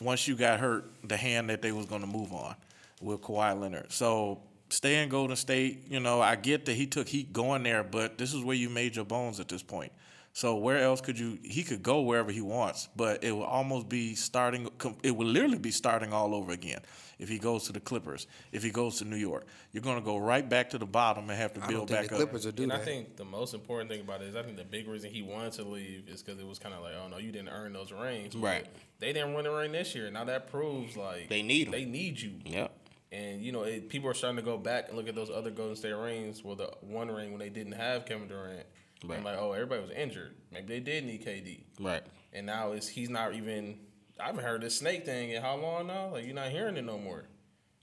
S2: once you got hurt, the hand that they was going to move on with Kawhi Leonard. So stay in Golden State. You know, I get that he took heat going there, but this is where you made your bones at this point. So where else could you? He could go wherever he wants, but it will almost be starting. It will literally be starting all over again if he goes to the Clippers. If he goes to New York, you're going to go right back to the bottom and have to
S5: I don't
S2: build
S5: think
S2: back
S5: the
S2: up.
S5: Clippers will do
S4: and
S5: that.
S4: I think the most important thing about it is I think the big reason he wanted to leave is because it was kind of like, oh no, you didn't earn those rings. But
S3: Right.
S4: They didn't win the ring this year. Now that proves like
S3: They need need 'em.
S4: They need you.
S3: Yep.
S4: And you know, it, people are starting to go back and look at those other Golden State rings. Well, the one ring when they didn't have Kevin Durant,
S3: Right.
S4: and like, oh, everybody was injured. Maybe they did need KD.
S3: Right.
S4: And now it's he's not even. I haven't heard this snake thing in how long now? Like you're not hearing it no more.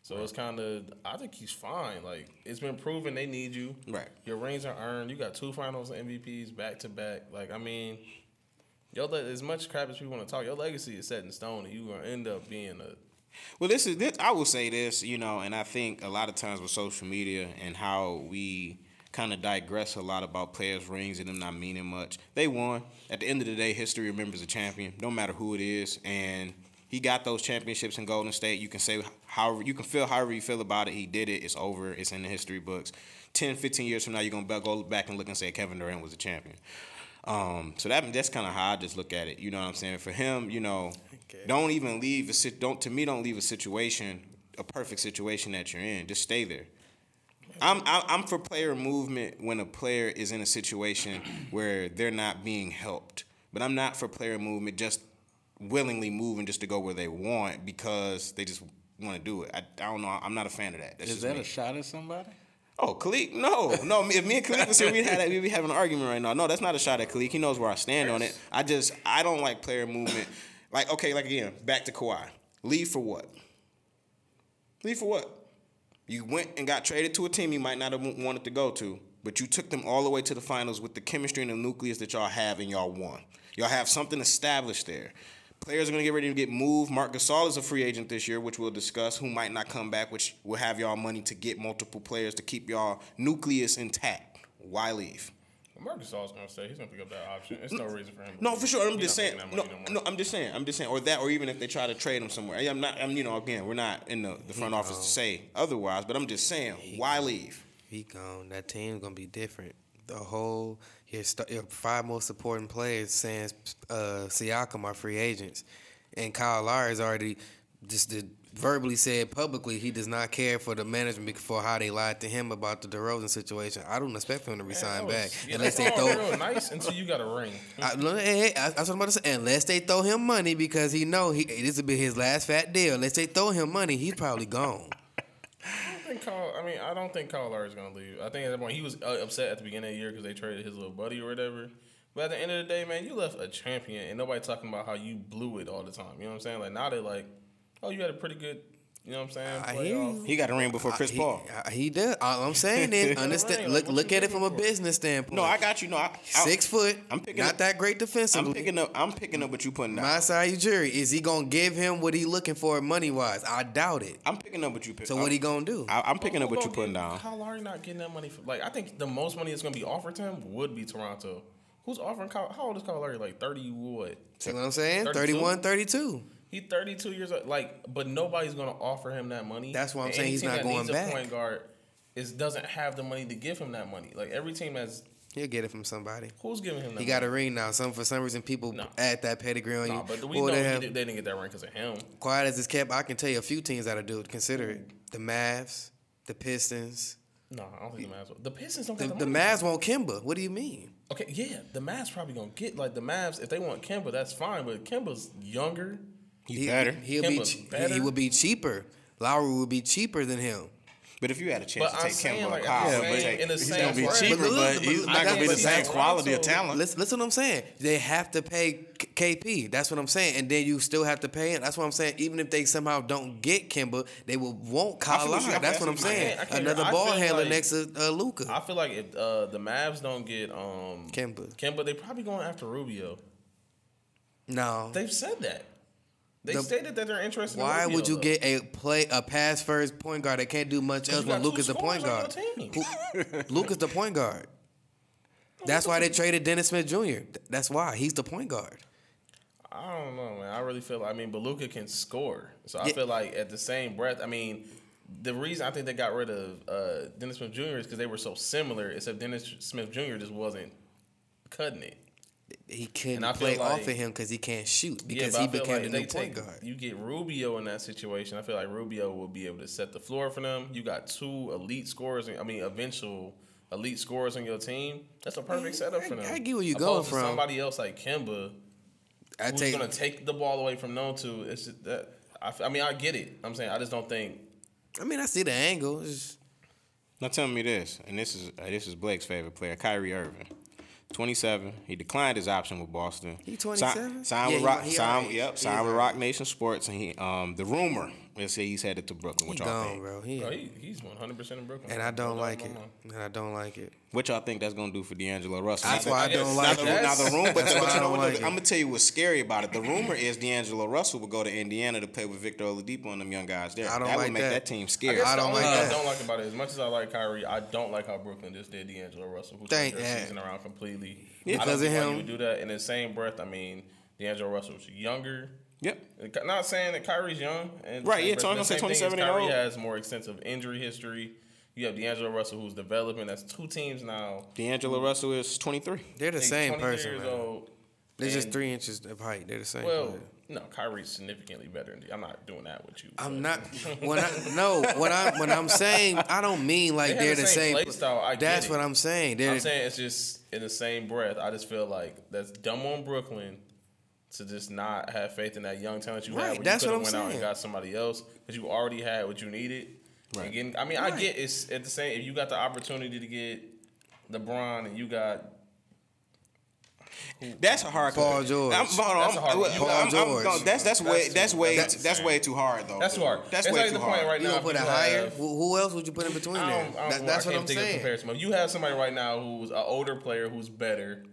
S4: So it's kind of. I think he's fine. Like it's been proven they need you.
S3: Right.
S4: Your rings are earned. You got two Finals MVPs back to back. Like I mean, yo, le- as much crap as we want to talk, your legacy is set in stone, and you are gonna end up being a.
S3: Well, this is this. I will say this, you know, and I think a lot of times with social media and how we kind of digress a lot about players' rings and them not meaning much. They won. At the end of the day, history remembers a champion, no matter who it is, and he got those championships in Golden State. You can say however you can feel however you feel about it. He did it. It's over. It's in the history books. 10, 15 years from now, you're gonna go back and look and say Kevin Durant was a champion. Um, so that that's kind of how I just look at it. You know what I'm saying? For him, you know, don't even leave a sit. Don't to me, don't leave a situation, a perfect situation that you're in. Just stay there. I'm I'm for player movement when a player is in a situation where they're not being helped. But I'm not for player movement just willingly moving just to go where they want because they just want to do it. I, I don't know. I'm not a fan of that. That's
S2: Is that
S3: me.
S2: a shot at somebody?
S3: Oh, Khalik, no, no. me- If me and Khalik was here, we'd, had, we'd be having an argument right now. No, that's not a shot at Khalik. He knows where I stand on it. I just, I don't like player movement. Like, okay, like again, back to Kawhi. Leave for what? Leave for what? You went and got traded to a team you might not have wanted to go to, but you took them all the way to the finals with the chemistry and the nucleus that y'all have, and y'all won. Y'all have something established there. Players are going to get ready to get moved. Marc Gasol is a free agent this year, which we'll discuss, who might not come back, which will have y'all money to get multiple players to keep y'all nucleus intact. Why leave?
S4: Marcus Gasol's gonna stay. He's gonna pick up that option. There's no reason for him. to
S3: No, for sure. I'm just saying.
S4: making
S3: No,
S4: that money more.
S3: no, I'm just saying. I'm just saying, or that, or even if they try to trade him somewhere. I'm not. I'm, you know, again, we're not in the, the front office to say otherwise. But I'm just saying, why leave?
S5: He gone. That team's gonna be different. The whole your, st- your five most important players, since uh, Siakam, are free agents, and Kyle Lowry's already just did, verbally said publicly he does not care for the management for how they lied to him about the DeRozan situation. I don't expect him to resign back
S4: yeah,
S5: unless they throw.
S4: real nice until you got a ring.
S5: I, hey, hey, I- I'm about to say. Unless they throw him money because he know he this will be his last fat deal. Unless they throw him money, he's probably gone.
S4: I don't think Kyle. I mean, I don't think Kyle is gonna leave. I think at that point he was uh, upset at the beginning of the year because they traded his little buddy or whatever. But at the end of the day, man, you left a champion, and nobody talking about how you blew it all the time. You know what I'm saying? Like now they're like, oh, you had a pretty good You know what I'm saying?
S5: I hear you.
S3: He got a ring before Chris
S5: he,
S3: Paul.
S5: uh, He does. All I'm saying is, understand.
S4: Like,
S5: Look, look at it from a business standpoint.
S3: No, I got you. No, I, I,
S5: six foot.
S3: I'm picking
S5: not
S3: up-
S5: that great defensively.
S3: I'm picking up. I'm picking up what you putting down.
S5: My side you your jury is he gonna give him what he looking for money wise? I doubt it.
S3: I'm picking up what you pick.
S5: So what he gonna do?
S3: I, I'm picking up what you
S4: gonna
S3: putting
S4: get-
S3: down.
S4: Kyle Lowry not getting that money for like I think the most money that's gonna be offered to him would be Toronto. Who's offering Kyle? How old is Kyle Lowry? Like thirty what?
S5: See what I'm saying?
S4: 32?
S5: 31, 32.
S4: He thirty two years old. Like, but nobody's gonna offer him that money.
S5: That's why I'm
S4: And
S5: saying he's not going back.
S4: A point guard is doesn't have the money to give him that money. Like every team that's
S5: He'll get it from somebody.
S4: who's giving him that.
S5: He got a ring now. Some for some reason people
S4: No.
S5: add that pedigree on
S4: Nah,
S5: you.
S4: but we
S5: What
S4: know
S5: they have-
S4: did, they didn't get that ring because of him.
S5: quiet as it's kept, I can tell you a few teams that'll do it. Consider it. The Mavs, the Pistons.
S4: No, I don't think the Mavs. will. The Pistons don't
S5: The, the
S4: the.
S5: Mavs want Kemba. What do you mean?
S4: Okay, yeah, the Mavs probably gonna get like the Mavs if they want Kemba, that's fine. But Kemba's younger.
S3: He's better.
S5: He'll be.
S4: Kemba's
S5: che- He,
S4: better.
S5: he would be cheaper. Lowry would be cheaper than him.
S3: But if you had a chance
S4: But
S3: to
S4: I'm
S3: take
S4: saying,
S3: Kemba
S4: like,
S3: or
S4: at
S3: Kyle,
S4: same-
S3: you would take-
S4: in the
S2: He's
S4: same
S2: gonna be
S4: breath-
S2: cheaper,
S5: But look,
S2: but
S5: but
S2: he's not gonna be the same quality of talent.
S5: Listen, listen what I'm saying. They have to pay KP. That's what I'm saying. And then you still have to pay him. That's what I'm saying. Even if they somehow don't get Kemba, they will want Kyle
S3: feel
S5: Lowry. That's
S3: I
S5: what I'm
S3: feel what you-
S5: saying.
S4: I can't- I can't-
S5: Another
S4: I
S5: ball handler
S4: like-
S5: next to uh, Luka.
S4: I feel like if uh, the Mavs don't get um
S5: Kemba.
S4: Kemba, they probably going after Rubio.
S5: No.
S4: They've said that. They
S5: The-
S4: stated that they're interested.
S5: Why
S4: in
S5: would you
S4: though.
S5: get a play a pass first point guard that can't do much else when
S4: two
S5: Luka's the point guard?
S4: scorers on your team.
S5: Luka's the point guard. That's why they traded Dennis Smith Jr. That's why he's the point guard.
S4: I don't know, man. I really feel. Like, I mean, but Luka can score, so I
S5: Yeah.
S4: feel like at the same breath. I mean, the reason I think they got rid of uh, Dennis Smith Jr. is because they were so similar. Except Dennis Smith Jr. just wasn't cutting it.
S5: He couldn't
S4: And I feel
S5: play off of him because he can't shoot because
S4: but
S5: he became
S4: like
S5: the
S4: they
S5: new point guard.
S4: You get Rubio in that situation. I feel like Rubio will be able to set the floor for them. You got two elite scorers. I mean, eventual elite scorers on your team. That's a perfect setup for
S5: I-
S4: them.
S5: I get where you
S4: Opposed
S5: going
S4: to
S5: from.
S4: Somebody else like Kemba,
S5: I
S4: who's
S5: take
S4: going to take the ball away from no two. It's just that. I, f- I mean, I get it. I'm saying I just don't think.
S5: I mean, I see the angle. It's
S3: Now tell me this, and this is uh, this is Blake's favorite player, Kyrie Irving. 27. He declined his option with Boston.
S5: He
S3: Si-
S5: 27?
S3: Signed
S5: Yeah,
S3: with
S5: Roc.
S3: signed,
S5: alright.
S3: yep. Signed
S5: is
S3: with Roc Nation Sports, and he um the rumor is say he's headed to Brooklyn.
S5: he
S3: What y'all
S5: gone,
S3: think?
S5: bro. He,
S4: Bro, he, he's 100 percent in Brooklyn.
S5: and I don't like it.
S4: mind.
S5: And I don't like it.
S3: What y'all think that's gonna do for D'Angelo Russell?
S5: That's
S3: Now
S5: why I don't
S3: now
S5: like
S3: the,
S5: it.
S3: Now the rumor, but,
S5: That's
S3: but
S5: why I
S3: you know
S5: don't
S3: what?
S5: like it.
S3: I'm gonna tell you what's scary about it. The rumor is D'Angelo Russell will go to Indiana to play with Victor Oladipo and them young guys there.
S5: I don't
S3: that
S5: like
S3: would make
S5: that.
S3: that, team
S4: I
S3: scary.
S4: guess
S5: I don't like that.
S4: I don't like about it, as much as I like Kyrie, I don't like how Brooklyn just did D'Angelo Russell, who
S5: Thank-
S4: turned their season around completely.
S5: Yeah,
S4: I don't
S5: because of him.
S4: You would do that in the same breath. I mean, D'Angelo Russell was younger.
S3: Yep.
S4: Not saying that Kyrie's young. And
S3: Right, yeah,
S4: but
S3: so I'm gonna say
S4: same thing is
S3: 27 and
S4: Kyrie
S3: old.
S4: has more extensive injury history. You have D'Angelo Russell, who's developing. That's two teams now.
S3: D'Angelo Russell is 23.
S5: They're the
S4: He's
S5: same person,
S4: years
S5: man.
S4: old,
S5: They're just three inches of height. They're the same.
S4: Well,
S5: player.
S4: no, Kyrie's significantly better than. D- I'm not doing that with you.
S5: I'm
S4: but-
S5: not when I no what I when I'm saying I don't mean like
S4: they
S5: they're
S4: the
S5: the
S4: same
S5: same.
S4: play style, I get
S5: That's
S4: it.
S5: what I'm saying. They're
S4: I'm saying it's just in the same breath. I just feel like that's dumb on Brooklyn to just not have faith in that young talent you
S5: Right,
S4: had. When
S5: that's
S4: you
S5: what
S4: could have
S5: I'm
S4: went out and got somebody else because you already had what you needed.
S3: Right.
S4: And getting, I mean, I get it's at the same. If you got the opportunity to get LeBron and you got
S3: That's a hard.
S5: Paul
S3: compa-
S5: George.
S3: I'm, hold on,
S4: That's a
S3: I'm-
S4: one.
S3: I'm-
S4: Paul
S3: I'm- I'm-
S5: George.
S3: no, that's that's way
S4: That's
S3: that's
S4: too-
S3: way
S4: that's
S3: that's way too hard though.
S4: that's too hard.
S3: That's
S4: It's
S3: way
S4: like
S3: too
S4: the point
S3: hard.
S4: right
S5: you
S4: now.
S5: gonna put a higher.
S4: have-
S5: Who, who else would you put in between
S4: I
S5: there?
S4: don't, I, don't,
S5: That- that's
S4: can't
S5: what I'm
S4: think of
S5: saying.
S4: comparison. If you have somebody right now who's an older player who's better,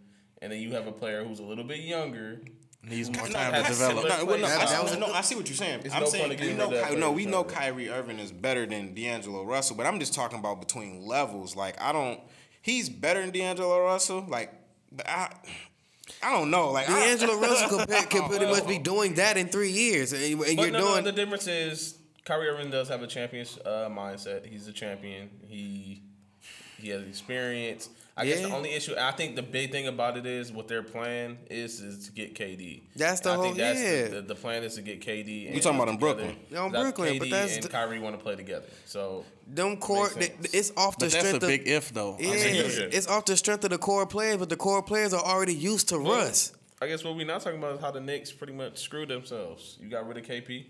S4: and then you have a player who's a little bit younger,
S2: Needs more
S3: No,
S2: time to develop.
S3: No, well, no,
S5: That-
S3: I,
S5: that was
S3: no, I see what you're saying.
S4: It's
S3: I'm
S4: no
S3: saying
S4: point
S3: we know, Ky- no, we know
S4: better.
S3: Kyrie Irving is better than D'Angelo Russell, but I'm just talking about between levels. Like I don't, he's better than D'Angelo Russell. Like, but I, I don't know. Like I-
S5: D'Angelo Russell could, pe- could pretty much be doing that in three years, and, and you're
S4: no,
S5: doing.
S4: no, the difference is Kyrie Irving does have a champion uh, mindset. He's a champion. He he has experience. I guess the only issue, I think the big thing about it is what their plan is is to get KD.
S5: That's the
S4: I
S5: whole-
S4: think that's
S5: yeah.
S4: the, the, the plan is to get KD. And
S3: You talking about in. Brooklyn?
S5: Yeah, on Brooklyn,
S4: KD
S5: but that's
S4: and
S5: the-
S4: Kyrie want to play together. So
S5: them core,
S4: Makes
S5: th- it's off the
S2: But that's
S5: strength
S2: a
S5: of
S2: big if, though. I
S5: yeah,
S2: mean,
S4: huge if.
S5: it's off the strength of the core players, but the core players are already used to Russ.
S4: I guess what we're not talking about is how the Knicks pretty much screwed themselves. You got rid of KP.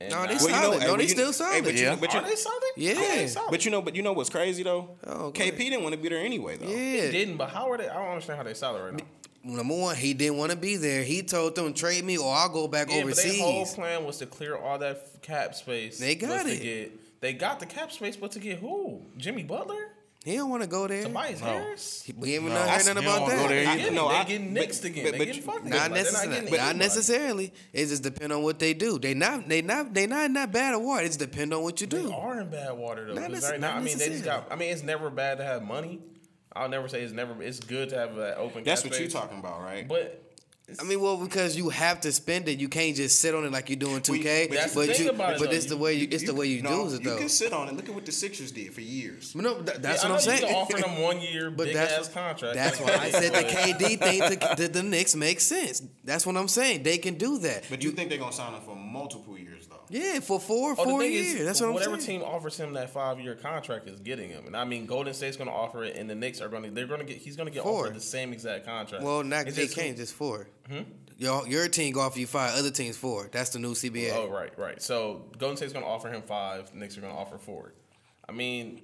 S4: And
S5: No, they
S4: now-
S5: solid.
S3: hey,
S5: no,
S3: well,
S5: they
S3: you-
S5: still
S3: hey,
S5: solid.
S3: but you-
S2: Yeah.
S3: but you-
S4: Are they solid?
S5: Yeah.
S4: Yeah, they solid.
S3: But you know, but you know what's crazy though?
S5: Oh,
S3: KP
S5: ahead.
S3: didn't want to be there anyway though.
S4: They
S5: yeah,
S4: didn't, but how are they? I don't understand how they solid right now.
S5: number one, he didn't want to be there. He told them trade me or I'll go back
S4: Yeah, but their whole plan was to clear all that cap space.
S5: They got it.
S4: To get, they got the cap space, but to get who? Jimmy Butler?
S5: He don't want to go there.
S4: Tobias
S2: No.
S4: Harris?
S5: We ain't even
S2: No.
S5: not
S2: I
S5: heard nothing about
S2: wanna go
S5: that.
S2: there
S4: They
S2: either.
S4: getting,
S3: No,
S4: they
S3: I-
S4: getting
S3: but-
S4: Knicks again.
S3: but-
S4: they
S3: but
S4: getting
S3: you-
S4: fucked
S5: Not
S4: again, but they're
S5: necessarily.
S4: getting
S5: Not necessarily. It just depend on what they do. They not. They not. They not. in that bad or what. It just depend on what you do.
S4: They are in bad water though.
S5: Not
S4: 'cause
S5: necess-
S4: right now,
S5: not
S4: I mean, they just got. I mean, it's never bad to have money. I'll never say it's never. It's good to have that open.
S3: That's
S4: cap
S3: what you're talking about, right?
S4: But
S5: I mean, well, because you have to spend it. You can't just sit on it like you're doing 2K.
S3: but
S4: that's
S5: but
S4: thing
S5: you,
S4: it,
S5: but
S4: though.
S5: it's the way you. It's the way you
S3: no,
S5: do it though.
S3: You
S5: though.
S3: can sit on it. Look at what the Sixers did for years.
S5: But no, th- that's
S4: yeah,
S5: what I'm
S4: you
S5: saying.
S4: can offer them one year
S5: But
S4: big
S5: that's
S4: ass contract.
S5: That's why I said the KD thing to, to the Knicks makes sense. That's what I'm saying. They can do that.
S3: But you think they're gonna sign him for multiple years?
S5: Yeah, for four,
S4: Oh, the
S5: four
S4: thing
S5: years.
S4: is,
S5: That's what I'm saying.
S4: whatever team offers him that five year contract is getting him. And I mean, Golden State's going to offer it, and the Knicks are going to. They're going to get. He's going to get
S5: Four.
S4: offered the same exact contract.
S5: Well, not
S4: It's
S5: they
S4: just-
S5: can't just four.
S4: Hmm?
S5: Your your team go off you five. Other teams four. That's the new CBA.
S4: Oh, right, right. So Golden State's going to offer him five. Knicks are going to offer four. I mean,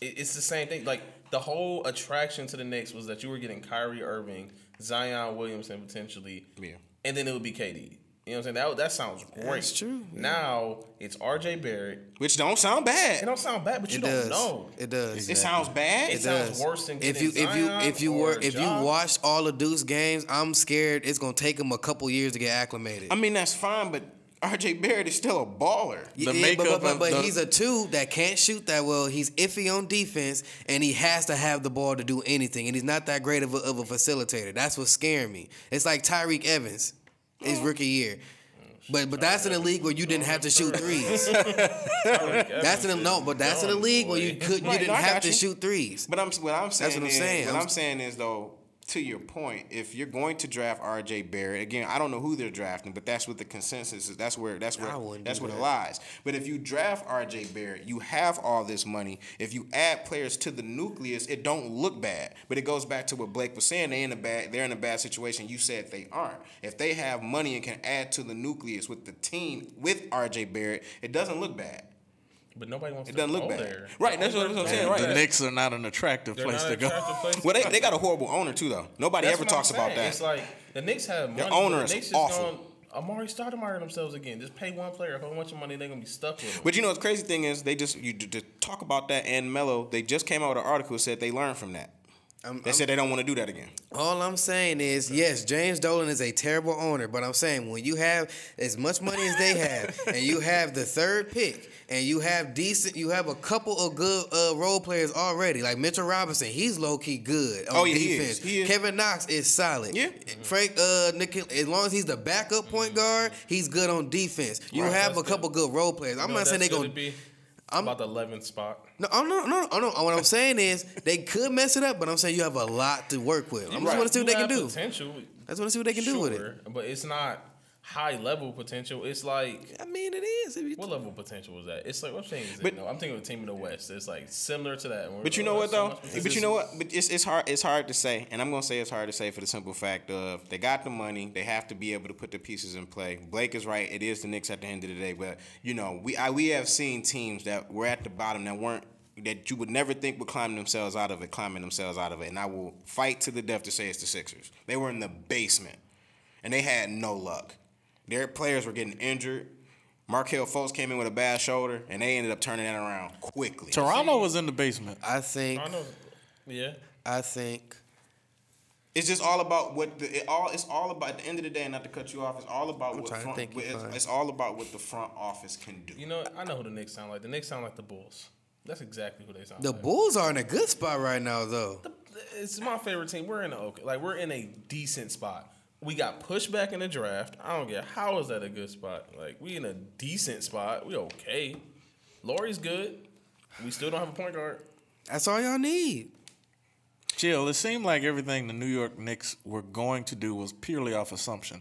S4: it, it's the same thing. Like the whole attraction to the Knicks was that you were getting Kyrie Irving, Zion Williamson potentially,
S3: Yeah.
S4: and then it would be KD. You know what I'm saying? That that sounds great.
S5: That's true, yeah.
S4: Now it's R.J. Barrett.
S3: Which don't sound bad.
S4: It don't sound bad, but you
S5: it
S4: don't
S5: does.
S4: know.
S5: It does.
S3: It sounds bad.
S4: It
S5: It
S4: sounds
S5: does.
S4: worse than
S5: if you
S4: getting
S5: if you if you were if you
S4: Ja.
S5: watched all the Duke games, I'm scared it's gonna take him a couple years to get acclimated.
S3: I mean, that's fine, but RJ Barrett is still a baller.
S2: The
S5: Yeah,
S2: makeup
S5: but, but,
S2: of
S5: but
S2: the-
S5: he's a two that can't shoot that well. He's iffy on defense, and he has to have the ball to do anything. And he's not that great of a, of a facilitator. That's what's scaring me. It's like Tyreke Evans, his mm. rookie year. But but that's in a league where you didn't have to shoot threes. That's in a no, but that's in a league where you could you didn't have to shoot threes.
S3: But I'm what I'm saying.
S5: That's what I'm
S3: is,
S5: saying.
S3: What
S5: I'm-
S3: I'm saying is though, to your point, if you're going to draft R.J. Barrett again, I don't know who they're drafting, but that's what the consensus is. That's where that's where that's where it lies. But if you draft R.J. Barrett, you have all this money. If you add players to the nucleus, it don't look bad. But it goes back to what Blake was saying. They in a bad they're in a bad situation. You said they aren't. If they have money and can add to the nucleus with the team with R.J. Barrett, it doesn't look bad.
S4: But nobody wants
S3: It
S4: to
S3: doesn't look
S4: go
S3: bad.
S4: there.
S3: Right, that's what- that's what I'm saying, right.
S2: The Knicks are not an attractive
S4: They're
S2: place
S4: not
S2: to go.
S4: attractive place.
S3: Well, they, they got a horrible owner too, though. Nobody
S4: That's
S3: ever talks about that.
S4: It's like the Knicks have money.
S3: Their owner
S4: the
S3: is
S4: Knicks
S3: awful.
S4: Going, Amar'e Stoudemire themselves again. Just pay one player a whole bunch of money. They're gonna be stuck with him.
S3: But you know, the crazy thing is, they just you to talk about that and Melo. They just came out with an article that said they learned from that.
S5: I'm-
S3: They
S5: I'm-
S3: said they don't want to do that again.
S5: All I'm saying is, yes, James Dolan is a terrible owner, but I'm saying when you have as much money as they have, and you have the third pick, and you have decent, you have a couple of good uh, role players already, like Mitchell Robinson, he's low key good on
S3: Oh, yeah, he is.
S5: defense.
S3: He is.
S5: Kevin Knox is solid.
S3: Yeah.
S5: Frank, uh, Nick, as long as he's the backup point guard, he's good on defense. You
S4: Right,
S5: have a
S4: that's
S5: couple good role players. I'm
S4: You know
S5: not saying
S4: they're
S5: gonna.
S4: good to be
S5: I'm-
S4: about the 11th spot.
S5: No, oh, no, no, no, no. What I'm saying is they could mess it up, but I'm saying you have a lot to work with. I just
S4: Right.
S5: want to see what they can do.
S4: Potential.
S5: I just want to see what they can do with it.
S4: But it's not high level potential. It's like
S5: I mean, it is.
S4: What level of potential was that? It's like what team is it?
S3: But-
S4: No, I'm thinking of a team in the West. It's like similar to that.
S3: But you know what
S4: so
S3: though? But you know what? But it's it's hard it's hard to say, and I'm gonna say it's hard to say for the simple fact of they got the money, they have to be able to put the pieces in play. Blake is right. It is the Knicks at the end of the day, but you know we I, we have seen teams that were at the bottom that weren't that you would never think would climb themselves out of it, climbing themselves out of it, and I will fight to the death to say it's the Sixers. They were in the basement, and they had no luck. Their players were getting injured. Markelle Fultz came in with a bad shoulder, and they ended up turning that around quickly.
S2: Toronto was in the basement.
S5: I think,
S4: I know. Yeah.
S5: I think,
S3: It's just all about what the it all. It's all about at the end of the day. Not to cut you off. It's all about what
S5: trying to
S3: front.
S5: think you're
S3: it's, it's all about what the front office can do.
S4: You know, I know who the Knicks sound like. The Knicks sound like the Bulls. That's exactly who they sound
S5: the
S4: like.
S5: The Bulls are in a good spot right now, though.
S4: It's my favorite team. We're in a okay, like we're in a decent spot. We got pushed back in the draft. I don't get how is that a good spot. Like we in a decent spot. We okay. Lauri's good. We still don't have a point guard.
S5: That's all y'all need.
S2: Chill. it seemed like everything the New York Knicks were going to do was purely off assumption,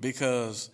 S2: because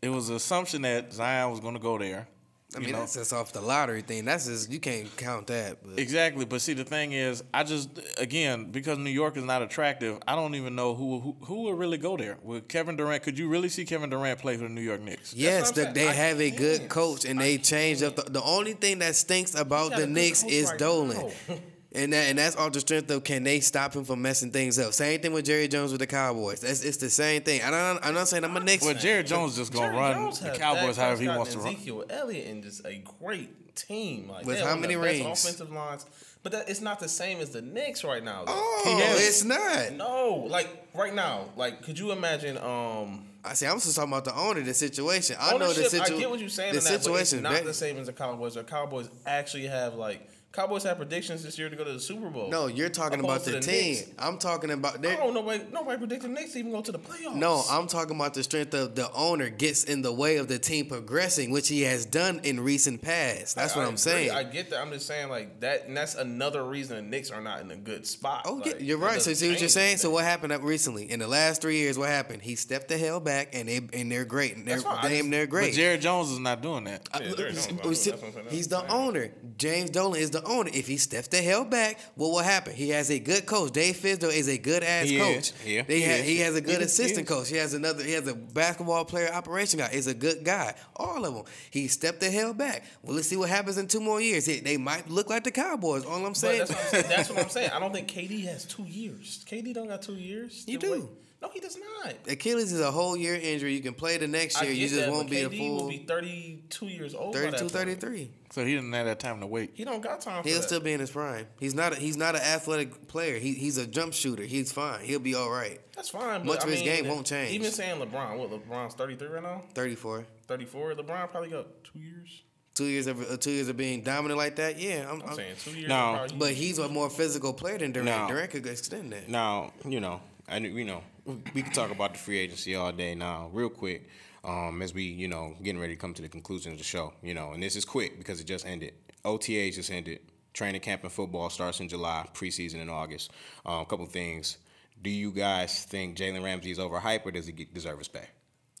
S2: it was an assumption that Zion was going to go there.
S5: I
S2: you
S5: mean,
S2: know?
S5: that's just off the lottery thing. That's just you can't count that. But
S2: Exactly, but see, the thing is, I just again because New York is not attractive, I don't even know who who, who would really go there. With Kevin Durant, could you really see Kevin Durant play for the New York Knicks?
S5: yes, the, they.
S4: I
S5: have a good coach and they changed up. The, the only thing that stinks about the Knicks is
S4: right
S5: Dolan.
S4: now.
S5: And that and that's off the strength of can they stop him from messing things up? Same thing with Jerry Jones with the Cowboys. That's it's the same thing. I don't, I'm not saying I'm a Knicks.
S2: Well, Jerry Jones just gonna
S4: Jerry
S2: run
S4: Jones
S2: the Cowboys
S4: Dak
S2: however he wants to
S4: and
S2: run.
S4: Ezekiel Elliott and just a great team. Like
S5: With how many
S4: the
S5: rings?
S4: Offensive lines, but that, it's not the same as the Knicks right now. though.
S5: Oh,
S2: has-
S5: it's not.
S4: No, like right now, like could you imagine? Um,
S5: I see. I'm just talking about the owner, the situation. I know the situation.
S4: I get what you're saying.
S5: The
S4: in that, but it's
S5: situation.
S4: not the same as the Cowboys. The Cowboys actually have like Cowboys have predictions this year to go to the Super Bowl.
S5: No, you're talking about the,
S4: the
S5: team.
S4: Knicks.
S5: I'm talking about. they're-
S4: Oh, nobody, nobody predicted Knicks even go to the playoffs.
S5: No, I'm talking about the strength of the owner gets in the way of the team progressing, which he has done in recent past. That's
S4: I-
S5: what
S4: I
S5: I'm
S4: agree.
S5: saying.
S4: I get that. I'm just saying like that, and that's another reason the Knicks are not in a good spot.
S5: Oh, yeah, you're right. So see what you're
S4: change
S5: saying. So what happened up recently in the last three years? What happened? He stepped the hell back, and they and they're great. And they're
S4: That's fine. I
S5: damn,
S4: just-
S5: they're
S2: But
S5: great.
S2: Jared Jones is not doing that.
S5: Uh,
S4: Yeah, Jerry Jones is not doing
S5: see,
S4: it. That's what I'm saying.
S5: He's the
S4: what
S5: owner. James Dolan is the owner. If he steps the hell back, what will happen? He has a good coach. Dave Fizdale is a good ass
S3: He
S5: coach.
S3: is. Yeah,
S5: They
S3: he
S5: ha-
S3: is.
S5: he has a good
S3: He is.
S5: assistant coach. He has another. He has a basketball player operation guy. Is a good guy. All of them. He stepped the hell back. Well, let's see what happens in two more years. They- They might look like the Cowboys. All I'm saying.
S4: that's what I'm saying. That's what I'm saying. I don't think KD has two years. KD don't got two years.
S5: You do.
S4: wait. No, he does not.
S5: Achilles is a whole year injury. You can play the next year. You just
S4: that,
S5: won't
S4: but
S5: be a
S4: KD
S5: full
S4: will be 32 years old. by
S5: 32, 33.
S2: So he didn't have that time to wait.
S4: He don't got time for
S5: He'll
S4: that.
S5: still be in his prime. He's not. A, he's not an athletic player. He, he's a jump shooter. He's fine. He'll be all right.
S4: That's fine. But
S5: Much
S4: I
S5: of his
S4: mean,
S5: game won't change.
S4: Even saying LeBron, what LeBron's 33 right now,
S5: 34.
S4: 34. LeBron probably got two years.
S5: Two years of uh, two years of being dominant like that. Yeah, I'm.
S4: I'm
S5: I'm-
S4: saying two years.
S3: No.
S5: but he's a more physical player than Durant.
S3: No.
S5: Durant could extend that.
S3: Now, you know, and you know, we can talk about the free agency all day. Now, real quick, um, as we, you know, getting ready to come to the conclusion of the show, you know, and this is quick because it just ended. OTAs just ended. Training camp and football starts in July. Preseason in August. Um, a couple things. Do you guys think Jalen Ramsey is overhyped or does he get, deserve his pay?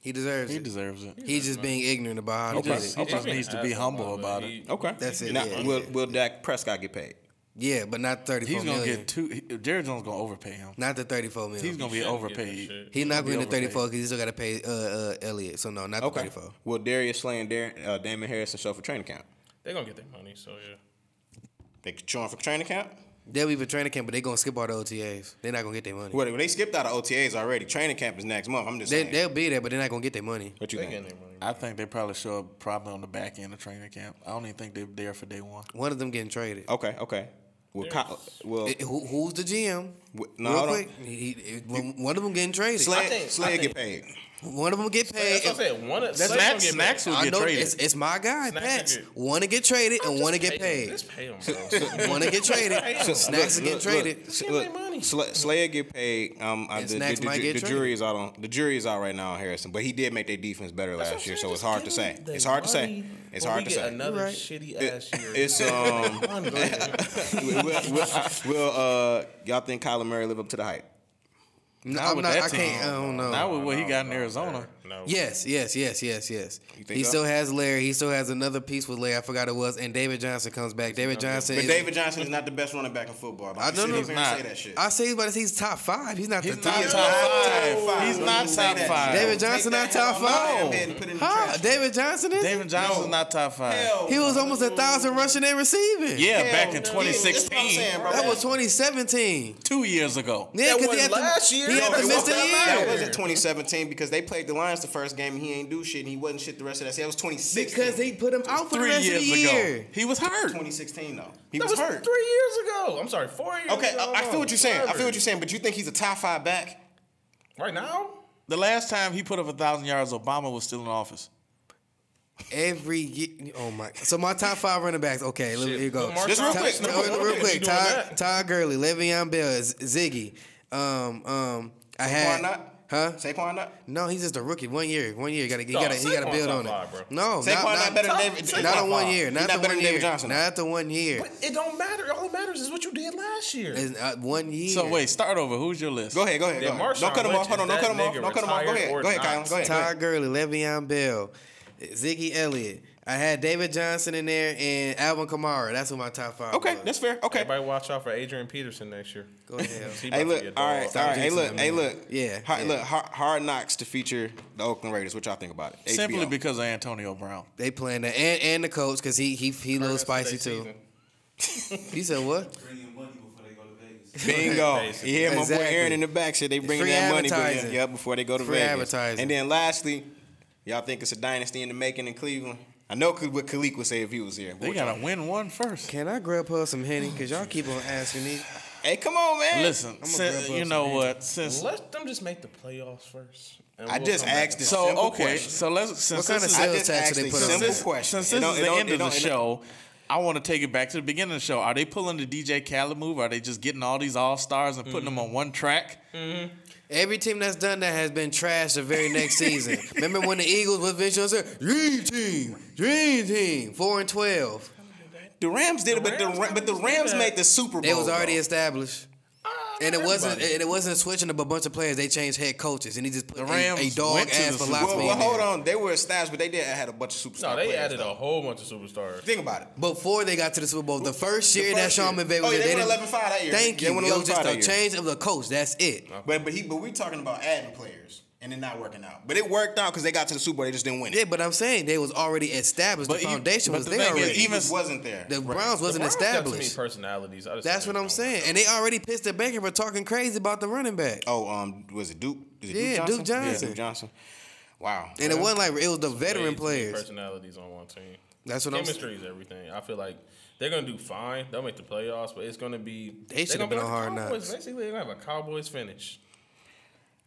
S5: He deserves it.
S2: He
S5: it.
S2: deserves it.
S5: He's just being ignorant about how
S2: He
S5: to
S2: just,
S5: get
S2: he just needs to be humble about it.
S3: Okay,
S5: That's it,
S3: Now,
S5: yeah,
S3: will
S5: yeah.
S3: will Dak Prescott get paid?
S5: Yeah, but not thirty four
S2: He's gonna get two. Jared Jones gonna overpay him.
S5: Not the thirty four million.
S2: He's gonna be
S4: shouldn't
S2: overpaid.
S4: that shit.
S5: He's not going to thirty four because he still got to pay uh, uh, Elliott. So no, not
S3: Okay.
S5: thirty four.
S3: Will Darius Slay and Dar- uh, Damon Harrison show for training camp?
S4: They're gonna get their money. So yeah.
S3: They showing for training camp?
S5: They'll be for training camp, but they're gonna skip all the OTAs. They're not gonna get their money.
S3: Well, they skipped out of OTAs already. Training camp is next month. I'm just
S5: They,
S3: saying.
S5: they'll be there, but they're not gonna get their money.
S3: what you
S4: They
S3: think?
S4: their money.
S2: I think they probably show up probably on the back end of training camp. I don't even think they're there for day one.
S5: One of them getting traded.
S3: Okay, okay. Will, Ky- will
S5: Eh, who, who's the GM?
S3: No,
S5: Real quick, he, he- one one of them getting traded.
S3: Slay,
S4: think-
S3: Slay get paid?
S5: One of them get paid.
S4: That's what I'm saying. One of
S2: That's
S4: Slay's gonna
S2: Snacks-
S4: get
S2: Snacks
S4: paid.
S2: will
S5: I
S2: get traded.
S5: it's, it's my guy,
S4: Snacks
S5: Pats.
S4: will get-
S5: One to get traded and
S4: Just
S5: one to
S4: pay
S5: get
S4: them.
S5: paid.
S4: Just pay them, bro.
S5: One to get traded.
S4: So-
S5: Snacks to get
S3: Look,
S5: traded.
S3: Look,
S4: Just
S3: look,
S4: me money.
S3: Slay, Slayer get paid. Um, uh, the,
S5: Snacks
S3: the,
S5: might
S3: the,
S5: get
S3: the
S5: traded.
S3: jury is out on the jury is out right now on Harrison, but he did make their defense better
S4: That's
S3: last year, so it's hard to say. It's hard to say.
S4: Money
S3: It's
S4: when
S3: hard
S4: we
S3: to
S4: get
S3: say.
S4: Another
S5: right.
S4: shitty
S3: It-
S4: ass year.
S3: It's um.
S4: Fun, go ahead.
S3: will, will, will, uh, y'all think Kyler Murray live up to the hype?
S5: No,
S2: Not
S5: I'm
S2: with
S5: not.
S2: that
S5: I
S2: team.
S5: can't. I don't know.
S2: Not with what he got in
S4: no,
S2: Arizona.
S4: No.
S5: Yes, yes, yes, yes, yes. He
S3: so?
S5: still has Larry. He still has another piece with Larry. I forgot it was. And David Johnson comes back. David Johnson.
S3: But
S5: is,
S3: David Johnson is not the best running back in football. Don't
S5: I
S3: you
S5: don't
S3: sit
S5: know.
S3: up here and say that shit.
S5: I say, but he's top five. He's not
S2: He's
S5: the
S2: not
S5: top
S2: top
S5: five.
S2: five. He's
S3: Don't
S2: not top five.
S5: David Johnson
S3: that
S5: not top
S3: out my
S5: five.
S3: head and put it in the
S5: Huh? David Johnson is.
S2: David Johnson's
S3: No.
S2: not top five.
S3: Hell
S5: He was almost a thousand rushing and receiving.
S2: Yeah,
S3: Hell
S2: back in
S3: no. That's what I'm
S2: 2016,
S3: saying.
S5: That was 2017.
S2: two years ago.
S5: Yeah, because he had
S4: wasn't
S5: to,
S4: last year.
S5: He had to miss
S4: wasn't
S5: the year.
S3: That wasn't 2017 because they played the Lions the first game and he ain't do shit and he wasn't shit the rest of that. season. That was 2016.
S5: Because they put him out for the
S2: Three
S5: rest
S2: years
S5: of the
S2: ago, he was hurt.
S3: 2016 though. He
S4: That
S3: was,
S4: was
S3: hurt.
S4: three years ago. I'm sorry, four years
S3: Okay,
S4: ago.
S3: I, I feel what you're saying. I feel what you're saying, but you think he's a top five back?
S4: Right now?
S2: The last time he put up a thousand yards, Obama was still in office.
S5: Every year. Oh my. So my top five running backs. Okay, let me,
S4: Shit.
S5: here you go.
S4: Put
S3: Just real quick,
S4: Lynch
S5: Ty-
S3: real
S4: number
S5: real
S4: one.
S5: quick.
S4: You doing
S5: Todd. Todd Gurley, Le'Veon Bell, Ziggy. Um, um, I had.
S3: Saquon not?
S5: Huh?
S3: Saquon not?
S5: No, he's just a rookie. One year. One year. Gotta, you
S4: No,
S5: gotta, he gotta build on
S4: five,
S5: it.
S4: bro.
S5: No,
S3: Saquon
S5: not,
S3: not,
S5: not,
S3: better than David.
S4: Saquon
S5: not
S3: top
S5: on one year.
S3: He's
S5: Not the
S3: better
S5: one
S3: than
S5: year.
S3: David Johnson.
S5: Not the one year.
S4: But it don't matter. All that matters is what you did last year.
S5: It's uh, one year.
S2: So wait, start over. Who's your list?
S3: Go ahead, go ahead. Go ahead.
S4: Marshawn
S3: Don't cut him off. Hold on, don't cut
S4: that
S3: him off. Don't cut him off. Go ahead. Go ahead,
S4: not?
S3: Kyle. Go ahead. Go
S5: Todd. Gurley, Le'Veon Bell, Ziggy Elliott. I had David Johnson in there and Alvin Kamara. That's what my top five.
S3: Okay,
S5: was.
S3: that's fair. Okay.
S4: Everybody watch out for Adrian Peterson next year.
S5: Go ahead.
S3: Hey, look.
S4: be a
S3: All
S4: dog.
S3: right, all
S5: Stop
S3: right. Hey, look. Hey, look.
S5: Yeah,
S3: Hard,
S5: yeah.
S3: Look. Hard, hard knocks to feature the Oakland Raiders. What y'all think about it?
S2: Simply
S3: HBO.
S2: because of Antonio Brown.
S5: They playing that and, and the coach because he he he a little spicy too. He said what?
S6: Bring in money.
S3: Bingo.
S4: Basically.
S3: You hear my boy Aaron in the back said they bringing
S5: Free
S3: that money, yeah, before they go to
S5: Free
S3: Vegas.
S5: advertising.
S3: And then lastly, y'all think it's a dynasty in the making in Cleveland? I know what Khalik would say if he was here.
S2: They gotta
S3: y'all-
S2: win one first.
S5: Can I grab her some henny? Cause y'all keep on asking me.
S3: Hey, come on, man.
S2: Listen,
S5: grab
S2: sin-
S5: up
S2: you know
S5: hands.
S2: what? Since
S4: Let them just make the playoffs first.
S3: I
S4: we'll
S3: just asked
S4: and
S3: this
S2: so
S3: simple
S2: okay,
S3: question.
S2: so let's since
S5: What kind
S2: this
S5: of
S2: is
S3: I
S5: sales tax they
S3: a
S5: put on
S3: simple
S5: this?
S2: since,
S3: question.
S2: since
S3: It
S2: this is the end of the
S3: don't- it don't-
S2: show, I want to take it back to the beginning of the show. Are they pulling the DJ Khaled move? Are they just getting all these all stars and putting them
S3: Mm-hmm.
S2: on one track?
S5: Every team that's done that has been trashed the very next season. Remember when the Eagles with Vince Jones said, "Dream team, dream team, four and 12.
S3: The Rams did it, but the
S4: Rams
S3: Ra- but the Rams made the Super Bowl.
S5: It was already
S3: though.
S5: established. And it wasn't
S4: everybody.
S5: and it wasn't switching up a bunch of players. They changed head coaches and he just put
S2: The Rams
S5: a, dog
S2: went to
S5: ass
S2: the Super
S5: philosophy.
S3: Well,
S2: Bowl.
S3: well, hold on. They were established, but they did had a bunch of superstar
S4: No, they
S3: players,
S4: added
S3: though.
S4: a whole bunch of superstars.
S3: Think about it.
S5: Before they got to the Super Bowl, the first
S3: The
S5: year
S3: first
S5: that Sean. McVay oh, was
S3: Oh, yeah,
S5: there,
S3: they
S5: they
S3: went
S5: didn't-
S3: 11-5 that year.
S5: Thank
S3: They
S5: you. It was just a change of the coach. That's it.
S3: But but he but we talking about adding players and it not working out. But it worked out because they got to the Super Bowl. They just didn't win it.
S5: Yeah, but I'm saying they was already established.
S2: But
S5: the foundation
S2: but
S5: was
S2: the
S5: there already.
S2: even-
S3: wasn't there.
S5: the Browns wasn't the
S4: Browns got too many
S5: established.
S4: personalities. I
S5: That's what I'm saying. And they already pissed at Baker for talking crazy about the running back.
S3: oh, um, was it Duke? Is it
S5: Yeah,
S3: Duke
S5: Duke
S3: Johnson?
S5: Johnson.
S3: Yeah, Duke Johnson. Wow.
S5: And it wasn't like it was the
S4: way
S5: veteran players.
S4: personalities on one team.
S5: That's what I'm saying.
S4: Chemistry is everything. I feel like they're gonna do fine. They'll make the playoffs, but it's gonna be
S5: They should
S4: they're
S5: have
S4: gonna
S5: been
S4: be
S5: on Hard
S4: the Cowboys.
S5: Knocks.
S4: Basically, they're gonna have a Cowboys finish.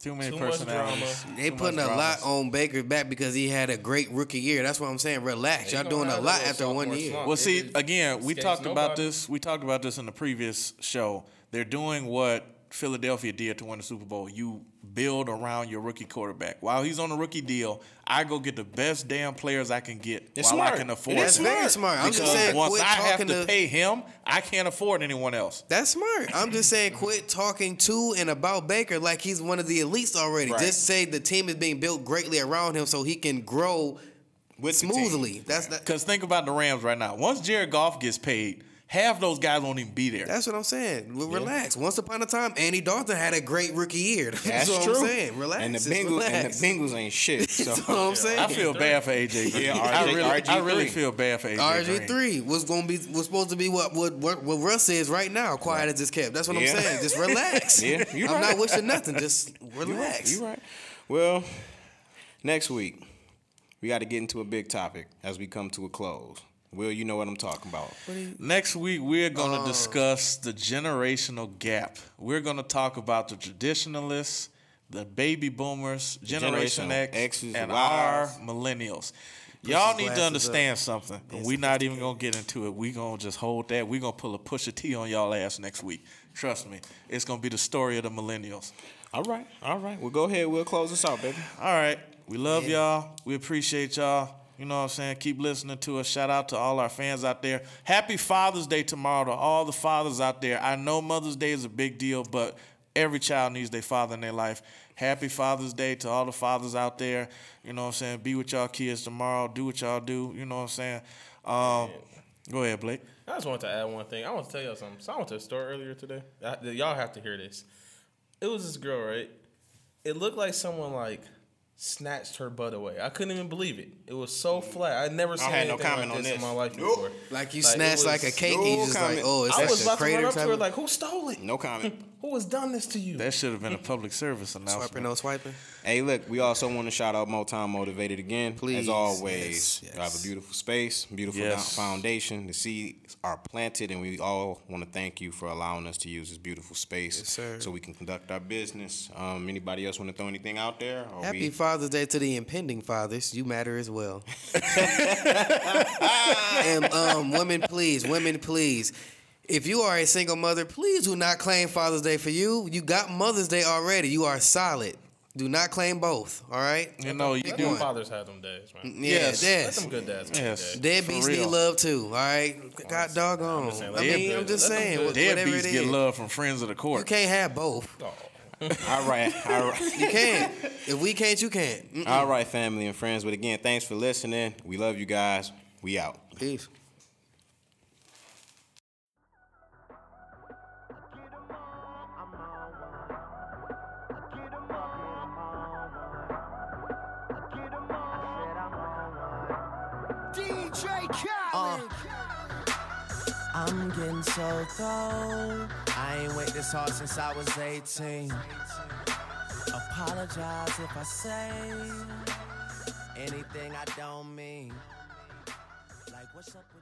S2: Too many
S4: Too much
S2: personalities.
S4: drama.
S5: They
S2: Too
S5: putting
S2: much
S5: a lot
S2: dramas.
S5: on Baker back because he had a great rookie year. That's what I'm saying. Relax.
S4: He
S5: Y'all
S4: gonna
S5: doing a
S4: have
S5: lot
S4: little
S5: after one
S4: sophomore
S5: year.
S4: slump.
S2: Well,
S4: It
S2: see,
S4: is-
S2: again, we
S4: escapes
S2: talked about
S4: nobody.
S2: this. We talked about this in the previous show. They're doing what Philadelphia did to win the Super Bowl. You build around your rookie quarterback. While he's on a rookie deal, I go get the best damn players I can get
S3: It's
S2: while I can afford.
S3: It
S5: That's very smart. I'm just saying,
S2: once I have to, pay him, I can't afford anyone else.
S5: That's smart. I'm just saying, quit talking to and about Baker like he's one of the elites already.
S3: Right.
S5: Just say the team is being built greatly around him so he can grow
S3: With
S5: smoothly. That's that,
S2: Because think about the Rams right now. Once Jared Goff gets paid, half those guys won't even be there.
S5: that's what I'm saying. Well, Relax. Once upon a time, Andy Dalton had a great rookie year. That's,
S3: That's
S5: what
S3: true.
S5: I'm saying. Relax.
S3: And the Bengals
S5: relax.
S3: and the Bengals ain't shit. So
S5: That's what I'm saying.
S2: I feel bad for AJ. Green.
S3: Yeah,
S2: I
S3: RG
S2: really, I
S3: RG3.
S2: really feel bad for AJ.
S5: RG three was gonna be was supposed to be what what what, what Russ is right now. Quiet as it's kept. That's what
S3: Yeah.
S5: I'm saying. Just relax.
S3: Yeah, you
S5: I'm
S3: right.
S5: not wishing nothing. Just relax.
S3: You right. Well, next week we got to get into a big topic as we come to a close. Will, you know what I'm talking about?
S2: Next week, we're going to oh. discuss the generational gap. We're going to talk about the traditionalists, the baby boomers, Generation
S3: generational
S2: X,
S3: X's,
S2: and our millennials. Y'all need
S5: glasses
S2: to
S5: up.
S2: understand something. and We're not even going to get into it. We're going to just hold that. We're going to pull a Pusha T on y'all ass next week. Trust me. It's going to be the story of the millennials.
S3: All right, all right. Well, go ahead. We'll close this out, baby.
S2: All right. We love y'all. We appreciate y'all. You know what I'm saying? Keep listening to us. Shout out to all our fans out there. Happy Father's Day tomorrow to all the fathers out there. I know Mother's Day is a big deal, but every child needs their father in their life. Happy Father's Day to all the fathers out there. You know what I'm saying? Be with y'all kids tomorrow. Do what y'all do. You know what I'm saying? Um, go ahead, Blake.
S4: I just wanted to add one thing. I want to tell y'all something. So I went to a store earlier today. Y'all have to hear this. It was this girl, right? It looked like someone like snatched her butt away. I couldn't even believe it. It was so flat. I'd never seen
S3: had no
S4: anything
S3: comment
S4: like
S3: on
S4: this, in my life
S3: Nope.
S4: before.
S5: Like you
S4: Like,
S5: snatched like a cake and you
S3: no
S5: just like,
S3: comment.
S5: oh, it's
S4: I
S5: like
S4: was
S5: a
S4: about to
S5: crater
S4: run up to her like, who stole it?
S3: No comment.
S4: Who has done this to you?
S2: That should have been a public service announcement.
S5: swiping, no swiping.
S3: Hey, look, we also want to shout out Motown Motivated again.
S5: Please,
S3: As always,
S5: yes,
S3: you have a beautiful space, beautiful
S2: Yes.
S3: foundation. The seeds are planted, and we all want to thank you for allowing us to use this beautiful space
S5: Yes, sir.
S3: so we can conduct our business. Um, anybody else want to throw anything out there? Or
S5: Happy
S3: we-
S5: Father's Day to the impending fathers. You matter as well. and um, women, please, women, please. If you are a single mother, please do not claim Father's Day for you. You got Mother's Day already. You are solid. Do not claim both. All right.
S2: You know, you
S4: Let
S2: do.
S4: fathers have them days, man.
S5: Yeah,
S2: Yes.
S4: Let
S5: yes.
S4: them good dads. have
S2: Yes.
S4: them days.
S5: Deadbeats need love too. All right. God doggone. I mean, I'm just saying. Whatever
S2: Deadbeats
S5: it
S2: get love from friends of the court.
S5: You can't have both.
S4: Oh.
S3: All right, all right.
S5: You can't. if we can't, you can't. Mm.
S3: all right, family and friends. But again, thanks for listening. We love you guys. We out.
S5: Peace.
S6: I'm getting so cold. I ain't wait this hard since I was 18. Apologize if I say anything I don't mean. Like, what's up.